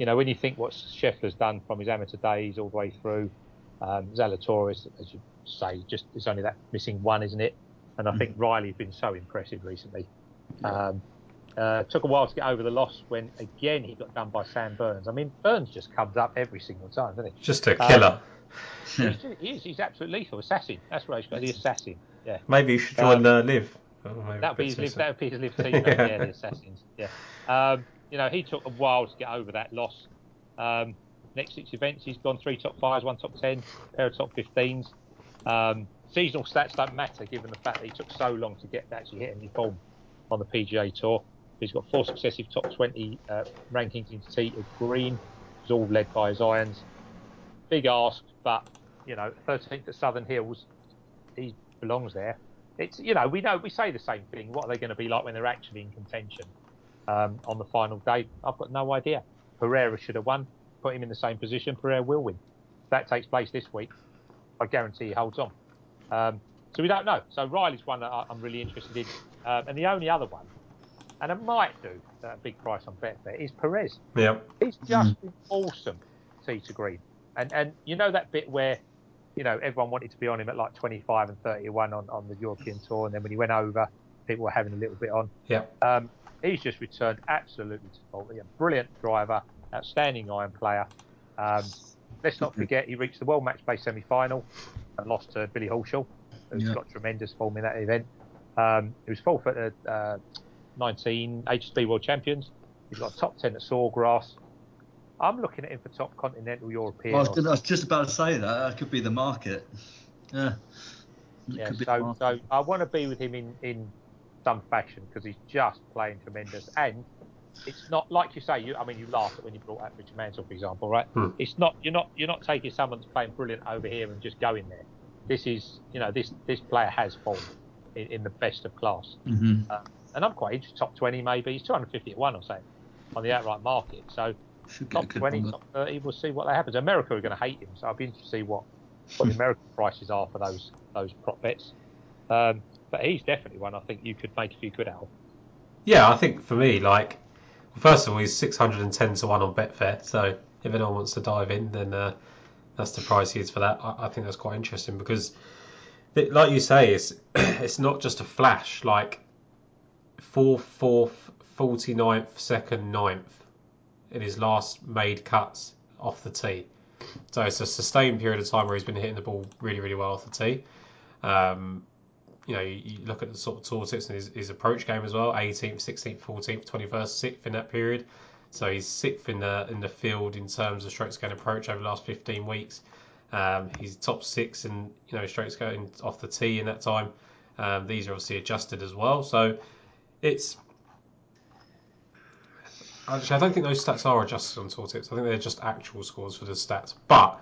you know, when you think what Scheffler's done from his amateur days all the way through, um, Zalatoris, as you say, just it's only that missing one, isn't it? And I think Riley's been so impressive recently. Um, Uh, took a while to get over the loss when again he got done by Sam Burns. I mean, Burns just comes up every single time, doesn't he? Just a killer. He's, he is. He's absolute lethal assassin. That's right. He's got the assassin. Yeah. Maybe you should join uh, Liv. Oh, that would be his live. That would be his live team. yeah. yeah, the assassins. Yeah. Um, you know, he took a while to get over that loss. Um, next six events, he's gone three top fives, one top ten, pair of top 15s. Um, seasonal stats don't matter given the fact that he took so long to get to actually hit any form on the PGA Tour. He's got four successive top 20 uh, rankings in T of green. It's all led by his irons. Big ask, but you know, 13th at Southern Hills, he belongs there. It's you know we know we say the same thing. What are they going to be like when they're actually in contention um, on the final day? I've got no idea. Pereira should have won. Put him in the same position. Pereira will win. If that takes place this week. I guarantee he holds on. Um, so we don't know. So Riley's one that I'm really interested in, um, and the only other one, and it might do a big price on Betfair, is Perez. Yeah, he's just been awesome, to green, and and you know that bit where, you know, everyone wanted to be on him at like 25 and 31 on on the European tour, and then when he went over, people were having a little bit on. Yeah. Um, he's just returned absolutely to fault. A brilliant driver, outstanding iron player. Um, let's not forget he reached the World Match Play semi-final and lost to Billy Horschel, who's yeah. got tremendous form in that event. Um, he was fourth at the uh, 19 HSBC World Champions. He's got a top 10 at Sawgrass. I'm looking at him for top continental European. Well, I, was, I was just about to say that. That could be the market. Yeah. yeah, so, so I want to be with him in, in some fashion because he's just playing tremendous. And it's not like you say. You, I mean, you laugh at when you brought up Richard Mansell, for example, right? Hmm. It's not you're not you're not taking someone that's playing brilliant over here and just going there. This is you know this this player has form in, in the best of class, mm-hmm. uh, and I'm quite interested. Top 20 maybe. He's 250 at one or something on the outright market. So top 20, top 30. We'll see what that happens. America are going to hate him, so I'll be interested to see what what the American prices are for those those prop bets. Um, but he's definitely one I think you could make a few good out. Yeah, I think for me, like First of all, he's 610 to 1 on Betfair, so if anyone wants to dive in, then uh, that's the price he is for that. I, I think that's quite interesting because, it, like you say, it's, it's not just a flash. Like, 4th, 4th, 49th, 2nd, 9th in his last made cuts off the tee. So it's a sustained period of time where he's been hitting the ball really, really well off the tee. Um, you know, you, look at the sort of tour tips and his, his approach game as well 18th, 16th, 14th, 21st, 6th in that period. So he's sixth in the in the field in terms of strokes gain approach over the last 15 weeks. Um, he's top six in you know strokes going off the tee in that time. Um, these are obviously adjusted as well. So it's actually I don't think those stats are adjusted on tour tips. I think they're just actual scores for the stats. But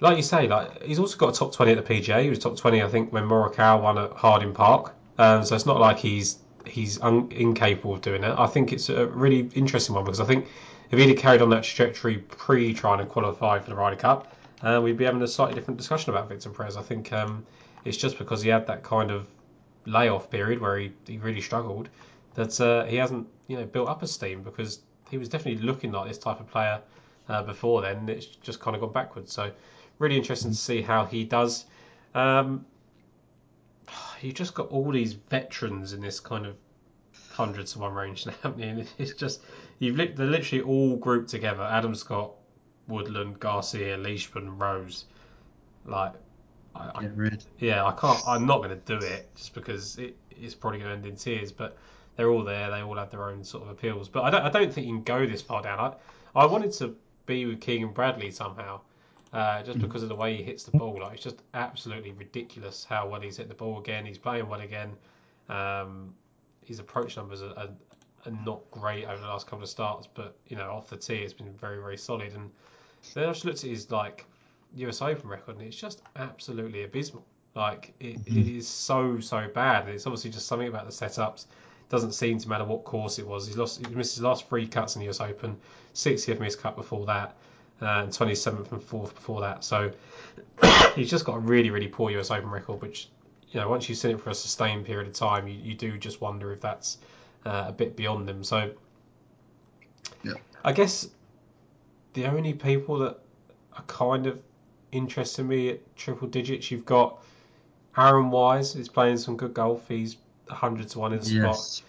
like you say, like he's also got a top 20 at the PGA. He was top 20, I think, when Morikawa won at Harding Park. Um, so it's not like he's he's un- incapable of doing it. I think it's a really interesting one because I think if he'd have carried on that trajectory pre trying to qualify for the Ryder Cup, uh, we'd be having a slightly different discussion about Victor Perez. I think um, it's just because he had that kind of layoff period where he, he really struggled that uh, he hasn't you know built up a steam because he was definitely looking like this type of player uh, before then. It's just kind of gone backwards. So really interesting to see how he does. Um, you just got all these veterans in this kind of hundreds to one range now. I mean, it's just you've li- they're literally all grouped together. Adam Scott, Woodland, Garcia, Leishman, Rose. Like, I, I, yeah, I can't. I'm not going to do it just because it, it's probably going to end in tears. But they're all there. They all have their own sort of appeals. But I don't. I don't think you can go this far down. I, I wanted to be with Keegan Bradley somehow uh, just because of the way he hits the ball. Like it's just absolutely ridiculous how well he's hit the ball again. He's playing well again. Um, his approach numbers are, are, are, not great over the last couple of starts, but you know off the tee it's been very very solid. And then I just looked at his like US Open record, and it's just absolutely abysmal. Like it, mm-hmm. it is so so bad. It's obviously just something about the setups. It doesn't seem to matter what course it was. He's lost. He missed his last three cuts in the US Open. 60th missed cut before that and 27th and 4th before that. So he's just got a really, really poor US Open record, which, you know, once you've seen it for a sustained period of time, you, you do just wonder if that's uh, a bit beyond him. So yeah. I guess the only people that are kind of interesting me at triple digits, you've got Aaron Wise, who's playing some good golf. He's 100 to 1 in the yes.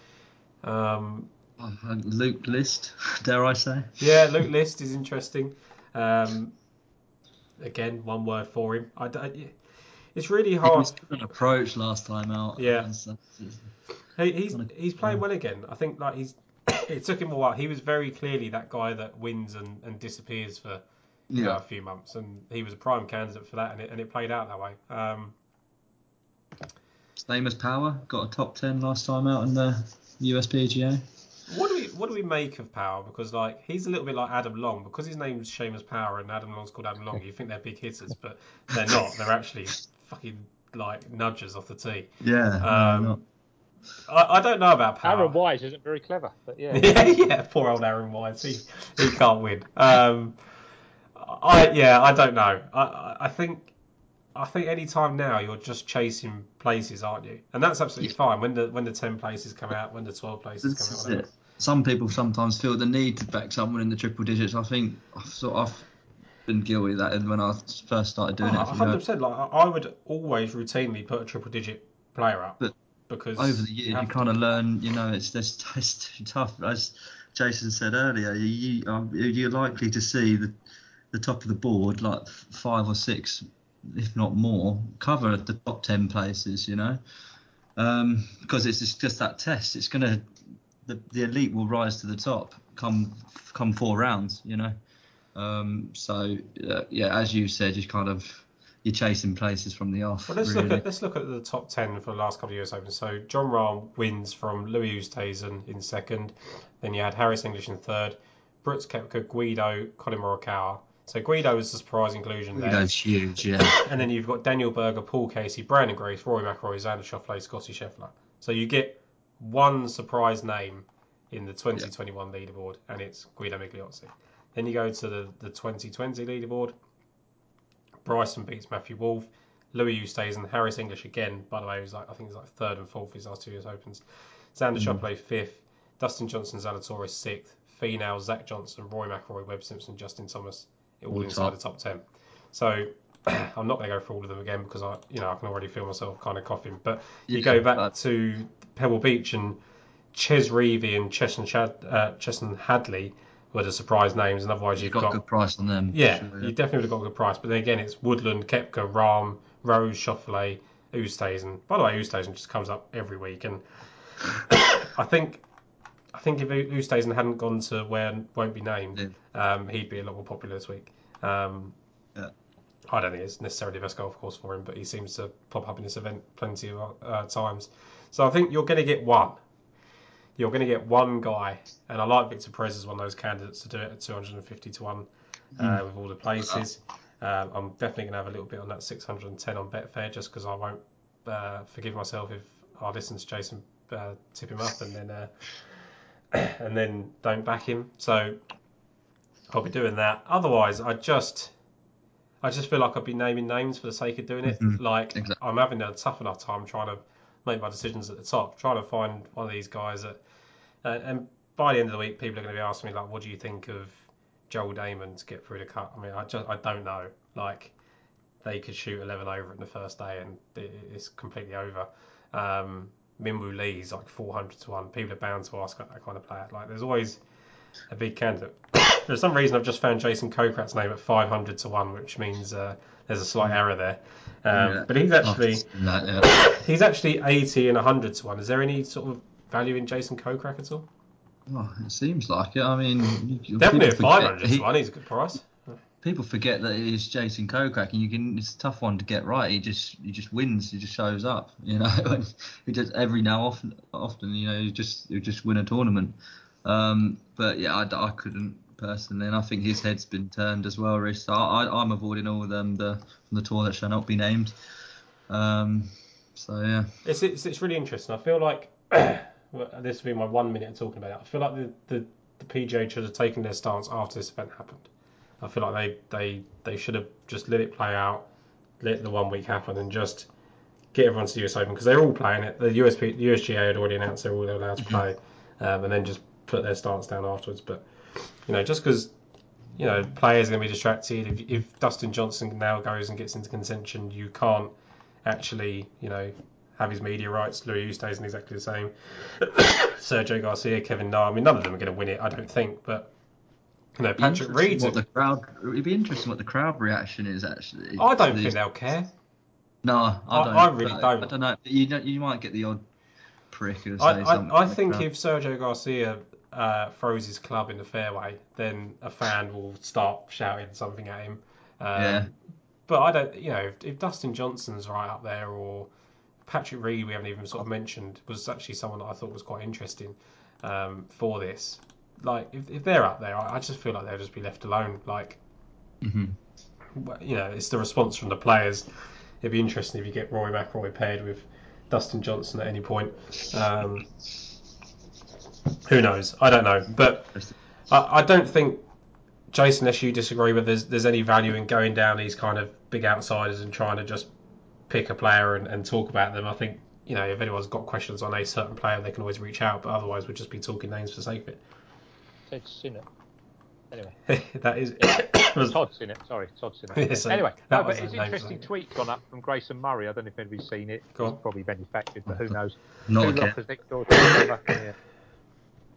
spot. Um, Uh, Luke List, dare I say? yeah, Luke List is interesting. Um, again, one word for him. I, don't- it's really hard. an approach last time out. Yeah. He, he's he's playing well again. I think like he's. it took him a while. He was very clearly that guy that wins and, and disappears for you know, Yeah. a few months, and he was a prime candidate for that, and it, and it played out that way. Um, Seamus Power, got a top 10 last time out in the USPGA. What do we what do we make of Power? Because like he's a little bit like Adam Long because his name's Seamus Power and Adam Long's called Adam Long. You think they're big hitters, but they're not. They're actually fucking like nudgers off the tee. Yeah. Um, I, I don't know about Power. Aaron Wise isn't very clever, but yeah. yeah, yeah, poor old Aaron Wise. He, he can't win. Um, I yeah, I don't know. I, I I think I think any time now you're just chasing places, aren't you? And that's absolutely fine when the when the ten places come out, when the twelve places This come out. Is Whatever. it. Some people sometimes feel the need to back someone in the triple digits. I think I've sort of been guilty of that when I first started doing Oh, it. hundred percent. Like I would always routinely put a triple digit player up But because Over the years, you, to. kind of learn. You know, it's just it's too tough. As Jason said earlier, you, you um, you're likely to see the the top of the board, like five or six, if not more, cover the top ten places. You know, um, because it's just, just that test. It's gonna the the elite will rise to the top come come four rounds. You know, um, so uh, yeah, as you said, you kind of you're chasing places from the off. Well, let's really. look at let's look at the top ten for the last couple of years Open. So Jon Rahm wins from Louis Oosthuizen in second. Then you had Harris English in third. Brooks Koepka, Guido, Collin Morikawa. So Guido was the surprise inclusion there. Guido's huge, yeah. And then you've got Daniel Berger, Paul Casey, Branden Grace, Rory McIlroy, Xander Schauffele, Scotty Scheffler. So you get one surprise name in the 2021 leaderboard, and it's Guido Migliozzi. Then you go to the, the 2020 leaderboard. Bryson beats Matthew Wolff. Louis Oosthuizen and Harris English again. By the way, he was like I think he's like third and fourth his last two years opens. Xander hmm. Schauffele fifth. Dustin Johnson, Zalatoris sixth. Finau, Zach Johnson, Roy McIlroy, Webb Simpson, Justin Thomas, all All inside top. the top ten. So I'm not going to go through all of them again because I, you know, I can already feel myself kind of coughing. But you Yeah, go back but- to Pebble Beach and Chez Reavie and Chesson, Shad, uh, Chesson Hadley were the surprise names, and otherwise You've you've got, got, a good price on them. yeah, sure, you definitely would have got a good price. But then again, it's Woodland, Koepka, Rahm, Rose, Schauffele, Oosthuizen. By the way, Oosthuizen just comes up every week, and I think. I think if Oosthuizen hadn't gone to where won't be named, um, he'd be a lot more popular this week. Um, Yeah. I don't think it's necessarily the best golf course for him, but he seems to pop up in this event plenty of uh, times. So I think you're going to get one. You're going to get one guy, and I like Victor Perez as one of those candidates to do it at 250 to one uh, with all the places. Um, I'm definitely going to have a little bit on that 610 on Betfair just because I won't uh, forgive myself if I listen to Jason uh, tip him up and then uh, and then don't back him. So I'll be doing that. Otherwise, I just I just feel like I'd be naming names for the sake of doing it. Mhm. Like Exactly. I'm having a tough enough time trying to make my decisions at the top, trying to find one of these guys that. Uh, and by the end of the week, people are going to be asking me like, "What do you think of Joel Dahmen to get through the cut?" I mean, I just I don't know. Like they could shoot 11 over in the first day and it's completely over. Um, Minwoo Lee's like 400 to 1. People are bound to ask that kind of player. Like, there's always a big candidate. For some reason, I've just found Jason Kokrak's name at 500 to 1, which means uh, there's a slight error there. Um, Yeah. But he's actually That, yeah. he's actually 80 and 100 to 1. Is there any sort of value in Jason Kokrak at all? Oh, it seems like it. I mean, Definitely at people forget- 500 he- to 1. He's a good price. People forget that it is Jason Kokrak, and you can. It's a tough one to get right. He just he just wins. He just shows up. You know, he does every now often. Often, you know, you just you just win a tournament. Um, but yeah, I, I couldn't personally, and I think his head's been turned as well, Rhys. So I, I, I'm avoiding all of them the from the tour that shall not be named. Um, so yeah, It's, it's it's really interesting. I feel like this will be my one minute of talking about it. I feel like the, the, the PGA should have taken their stance after this event happened. I feel like they, they they should have just let it play out, let the one week happen, and just get everyone to the US Open because they're all playing it. The USP, the USGA had already announced they're all allowed to play, um, and then just put their stance down afterwards. But you know, just because you know players are going to be distracted, if, if Dustin Johnson now goes and gets into contention, you can't actually you know have his media rights. Louis Oosthuizen exactly the same. Sergio Garcia, Kevin Na. I mean, none of them are going to win it, I don't think. But you know, Patrick Reed's. What the crowd? It'd be interesting what the crowd reaction is actually. I don't think they'll care. No, I I- don't. I really don't. I don't know. You know, you might get the odd prick who say I, something. I, I think if Sergio Garcia uh, throws his club in the fairway, then a fan will start shouting something at him. Um, Yeah. But I don't, you know, if, if Dustin Johnson's right up there or Patrick Reed, we haven't even sort of mentioned, was actually someone that I thought was quite interesting um, for this. Like, if, if they're up there, I, I just feel like they'll just be left alone. Like, Mhm. you know, it's the response from the players. It'd be interesting if you get Rory McIlroy paired with Dustin Johnson at any point. Um, who knows? I don't know, but I, I don't think Jason, unless you disagree, but there's there's any value in going down these kind of big outsiders and trying to just pick a player and, and talk about them. I think you know if anyone's got questions on a certain player, they can always reach out. But otherwise, we'd just be talking names for the sake of it. Ted Sinnott. Anyway, that is. Todd Sinnott. Sorry, Todd Sinnott. Yeah, so anyway, that no, was but it's the name, interesting tweet gone up from Grayson Murray. I don't know if anybody's seen it. Go on. It's probably manufactured, but who knows? Not two again. lockers next door to each other. Yeah.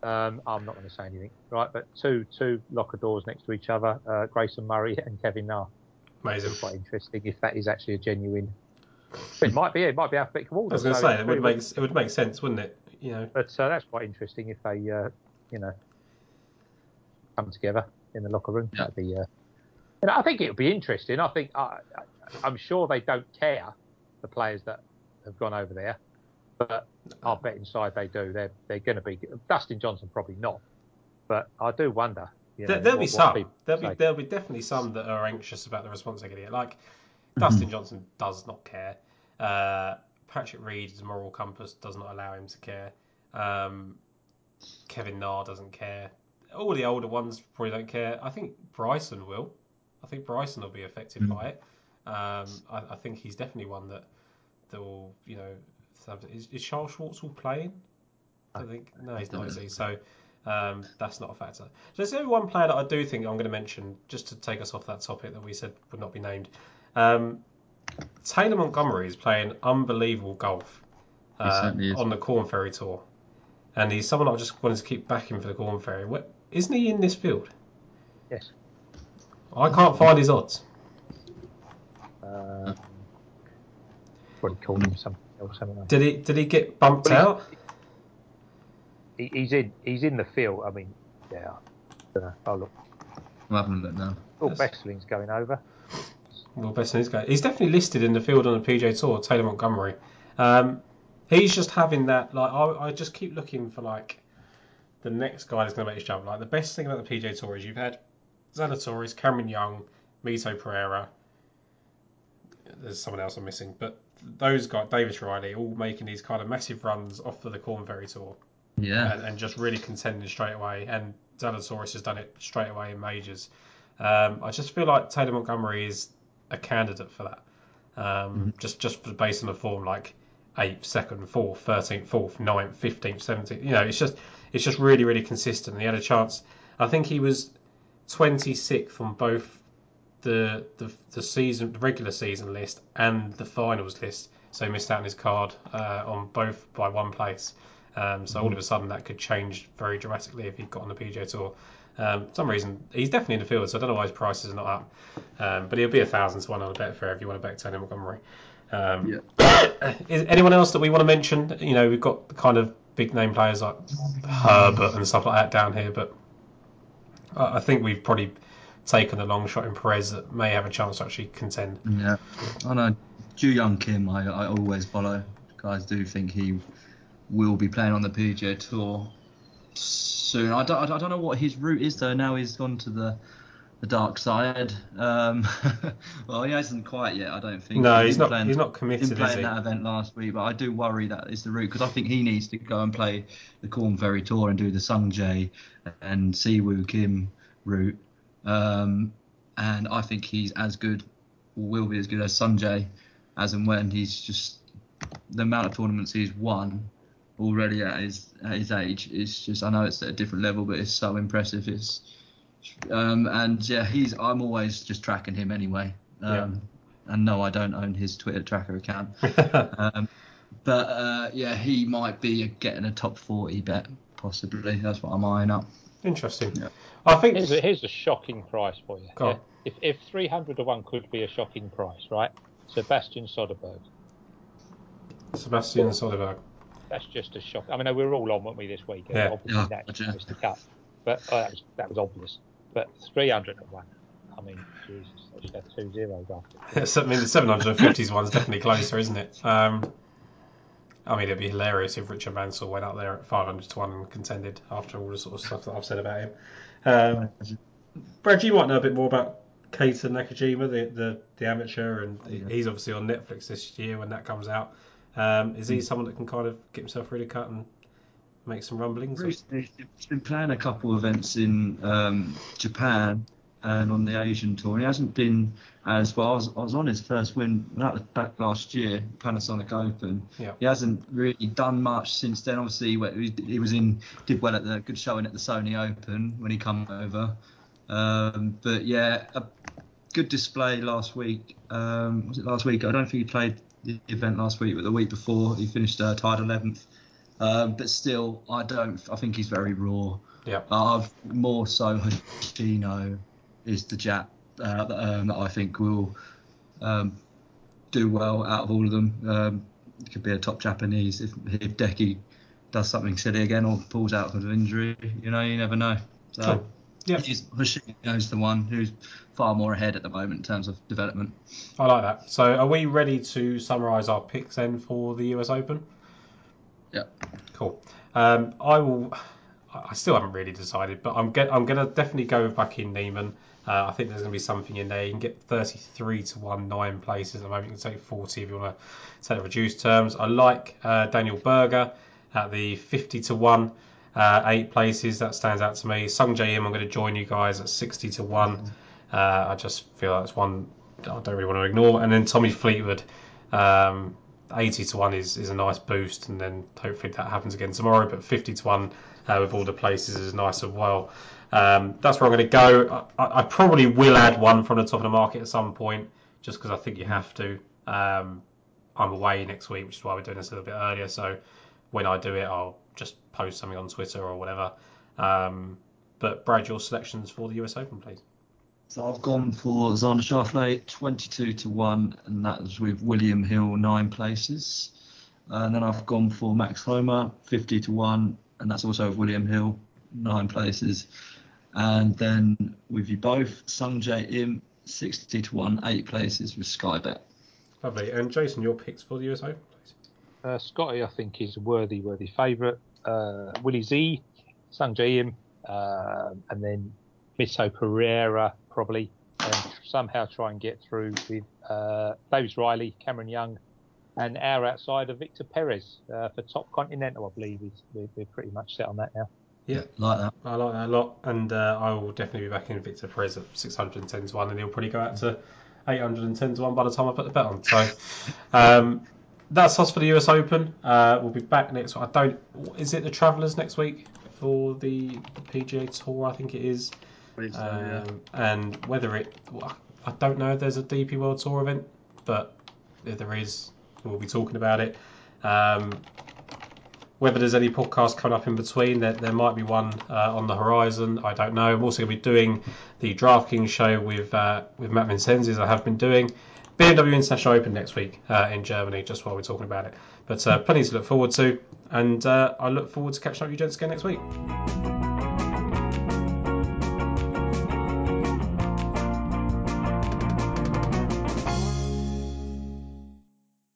Um, I'm not going to say anything, right? But two two locker doors next to each other, uh, Grayson Murray and Kevin Na. Amazing. Quite interesting if that is actually a genuine. It might be. It might be alphabetical I was going to so say it would make it would make sense, wouldn't it? You know. But uh, that's quite interesting if they, uh, you know, come together in the locker room. Yeah. That'd be. Uh, you know, I think it would be interesting. I think I, I'm sure they don't care the players that have gone over there, but I'll bet inside they do. They're they're going to be. Dustin Johnson probably not, but I do wonder. You know, There, there'll what- be some. There'll be there'll be definitely some that are anxious about the response they're going to get. Like Dustin Johnson does not care. Uh, Patrick Reed's moral compass does not allow him to care. Um, Kevin Na doesn't care. All the older ones probably don't care. I think Bryson will. I think Bryson will be affected by it. Um, I, I think he's definitely one that that will, you know, have- is, is Charles Schwartzel playing? I think no, he's not. Is he? So um, that's not a factor. So there's only one player that I do think I'm going to mention, just to take us off that topic that we said would not be named. Um, Taylor Montgomery is playing unbelievable golf uh, on the Korn Ferry Tour, and he's someone I just wanted to keep backing for the Korn Ferry. What, isn't he in this field? Yes. I can't find his odds. Um, probably called him something else. haven't I? Did he did he get bumped Well, out? He, he's in. He's in the field. I mean, yeah. I don't. Oh look, I'm having a look now. oh, Yes. Besseling's going over. Well, best in his. He's definitely listed in the field on the PGA Tour. Taylor Montgomery. Um, he's just having that. Like I, I just keep looking for like the next guy that's going to make this jump. Like the best thing about the PGA Tour is you've had Zalatoris, Cameron Young, Mito Pereira. There's someone else I'm missing, but those guys, Davis Riley, all making these kind of massive runs off of the Korn Ferry Tour Yeah. and, and just really contending straight away. And Zalatoris has done it straight away in majors. Um, I just feel like Taylor Montgomery is a candidate for that. Um, Just just based on the form, like eighth, second, fourth, thirteenth, fourth, ninth, fifteenth, seventeenth. You know, it's just it's just really really consistent. He had a chance. I think he was 26th on both the the the season the regular season list and the finals list. So he missed out on his card uh, on both by one place. Um, so all of a sudden that could change very dramatically if he got on the PGA Tour. Um, for some reason he's definitely in the field, so I don't know why his prices are not up. Um, but he'll be a thousand to one on a Betfair if you want to bet Tony Montgomery. Um, Is anyone else that we want to mention? You know, we've got the kind of big name players like Herbert and stuff like that down here, but I think we've probably taken a long shot in Perez that may have a chance to actually contend. Yeah. I know. Joohyung Kim, I, I always follow. Guys do think he will be playing on the PGA Tour soon. I don't, I don't know what his route is though. Now he's gone to the the dark side. Um, well, he hasn't quite yet. I don't think. No, He he's didn't not. play in- He's not committed, play is in he? that event last week, but I do worry that is the route because I think he needs to go and play the Korn Ferry Tour and do the Sung Jae and Siwoo Kim route. Um, and I think he's as good, or will be as good as Sung Jae, as and when he's just the amount of tournaments he's won already at his at his age is just. I know it's at a different level, but it's so impressive. It's um, and yeah, he's. I'm always just tracking him anyway. Um, And no, I don't own his Twitter tracker account. Um, but uh, yeah, he might be getting a top 40 bet, possibly. That's what I'm eyeing up. Interesting. Yeah. I think Here's a, here's a shocking price for you. Go on. If if 300 to one could be a shocking price, right? Sebastian Soderberg. Sebastian Soderberg. That's just a shock. I mean, we were all on, weren't we, this week? Yeah. Obviously, Yeah, that gotcha. missed the cut. But oh, that was that was obvious. But 300 to one. I mean, Jesus, they should have two zeros after. I mean, the 750s one's definitely closer, isn't it? Um, I mean, it'd be hilarious if Richard Mansell went up there at 500 to 1 and contended after all the sort of stuff that I've said about him. Um, Brad, you might know a bit more about Keita Nakajima, the, the, the amateur, and Yeah. he's obviously on Netflix this year when that comes out. Um, is he someone that can kind of get himself really cut and make some rumblings? Recently, he's been playing a couple of events in um, Japan and on the Asian tour. He hasn't been as well. I was, I was on his first win that back last year, Panasonic Open. Yeah. He hasn't really done much since then. Obviously, he he was in did well at the good showing at the Sony Open when he come over. Um, but yeah, a good display last week. Um, was it last week? I don't think he played the event last week, but the week before he finished uh, tied 11th. Um, but still, I don't. I think he's very raw. Yeah. I've more so Hoshino is the Jap uh, that, um, that I think will um, do well out of all of them. Um, could be a top Japanese if if Deki does something silly again or pulls out of injury. You know, you never know. So Cool. Yeah. Hoshino's the one who's far more ahead at the moment in terms of development. I like that. So, are we ready to summarise our picks then for the US Open? Yeah. Cool. Um, I will. I still haven't really decided, but I'm get, I'm going to definitely go with Joaquin Niemann. Uh, I think there's going to be something in there. You can get 33 to 1, nine places at the moment. You can take 40 if you want to take the reduced terms. I like uh, Daniel Berger at the 50 to 1, uh, eight places. That stands out to me. Sung Jae Im, I'm going to join you guys at 60 to 1. Uh, I just feel that's one I don't really want to ignore. And then Tommy Fleetwood, um, 80 to 1 is, is a nice boost, and then hopefully that happens again tomorrow. But 50 to 1 uh, with all the places is nice as well. Um, that's where I'm going to go. I, I probably will add one from the top of the market at some point, just because I think you have to. Um, I'm away next week, which is why we're doing this a little bit earlier. So when I do it, I'll just post something on Twitter or whatever. Um, but Brad, your selections for the US Open, please. So I've gone for Xander Schauffele, 22 to 1, and that was with William Hill, nine places. And then I've gone for Max Homa, 50 to 1, and that's also with William Hill, nine places. And then with you both, Sung Jae Im, 60 to 1, eight places with Skybet. Lovely. And Jason, your picks for the US Open, please. Uh, Scotty, I think, is a worthy, worthy favourite. Uh, Willie Z, Sung Jae Im, uh, and then Mito Pereira, probably. And somehow try and get through with uh, Davis Riley, Cameron Young, and our outsider, Victor Perez, uh, for top continental, I believe. We're, we're pretty much set on that now. Yeah. Like that. I like that a lot, and uh, I will definitely be back in Victor Perez at 610 to 1, and he'll probably go out to 810 to 1 by the time I put the bet on. So um, that's us for the US Open. Uh, we'll be back next week. I don't. Is it the Travellers next week for the PGA Tour? I think it is. Um, and whether it. I don't know if there's a DP World Tour event, but if there is, we'll be talking about it. Um, whether there's any podcasts coming up in between, there, there might be one uh, on the horizon. I don't know. I'm also going to be doing the DraftKings show with uh, with Matt Vincenzi, as I have been doing. BMW International Open next week uh, in Germany, just while we're talking about it. But uh, plenty to look forward to, and uh, I look forward to catching up with you gents again next week.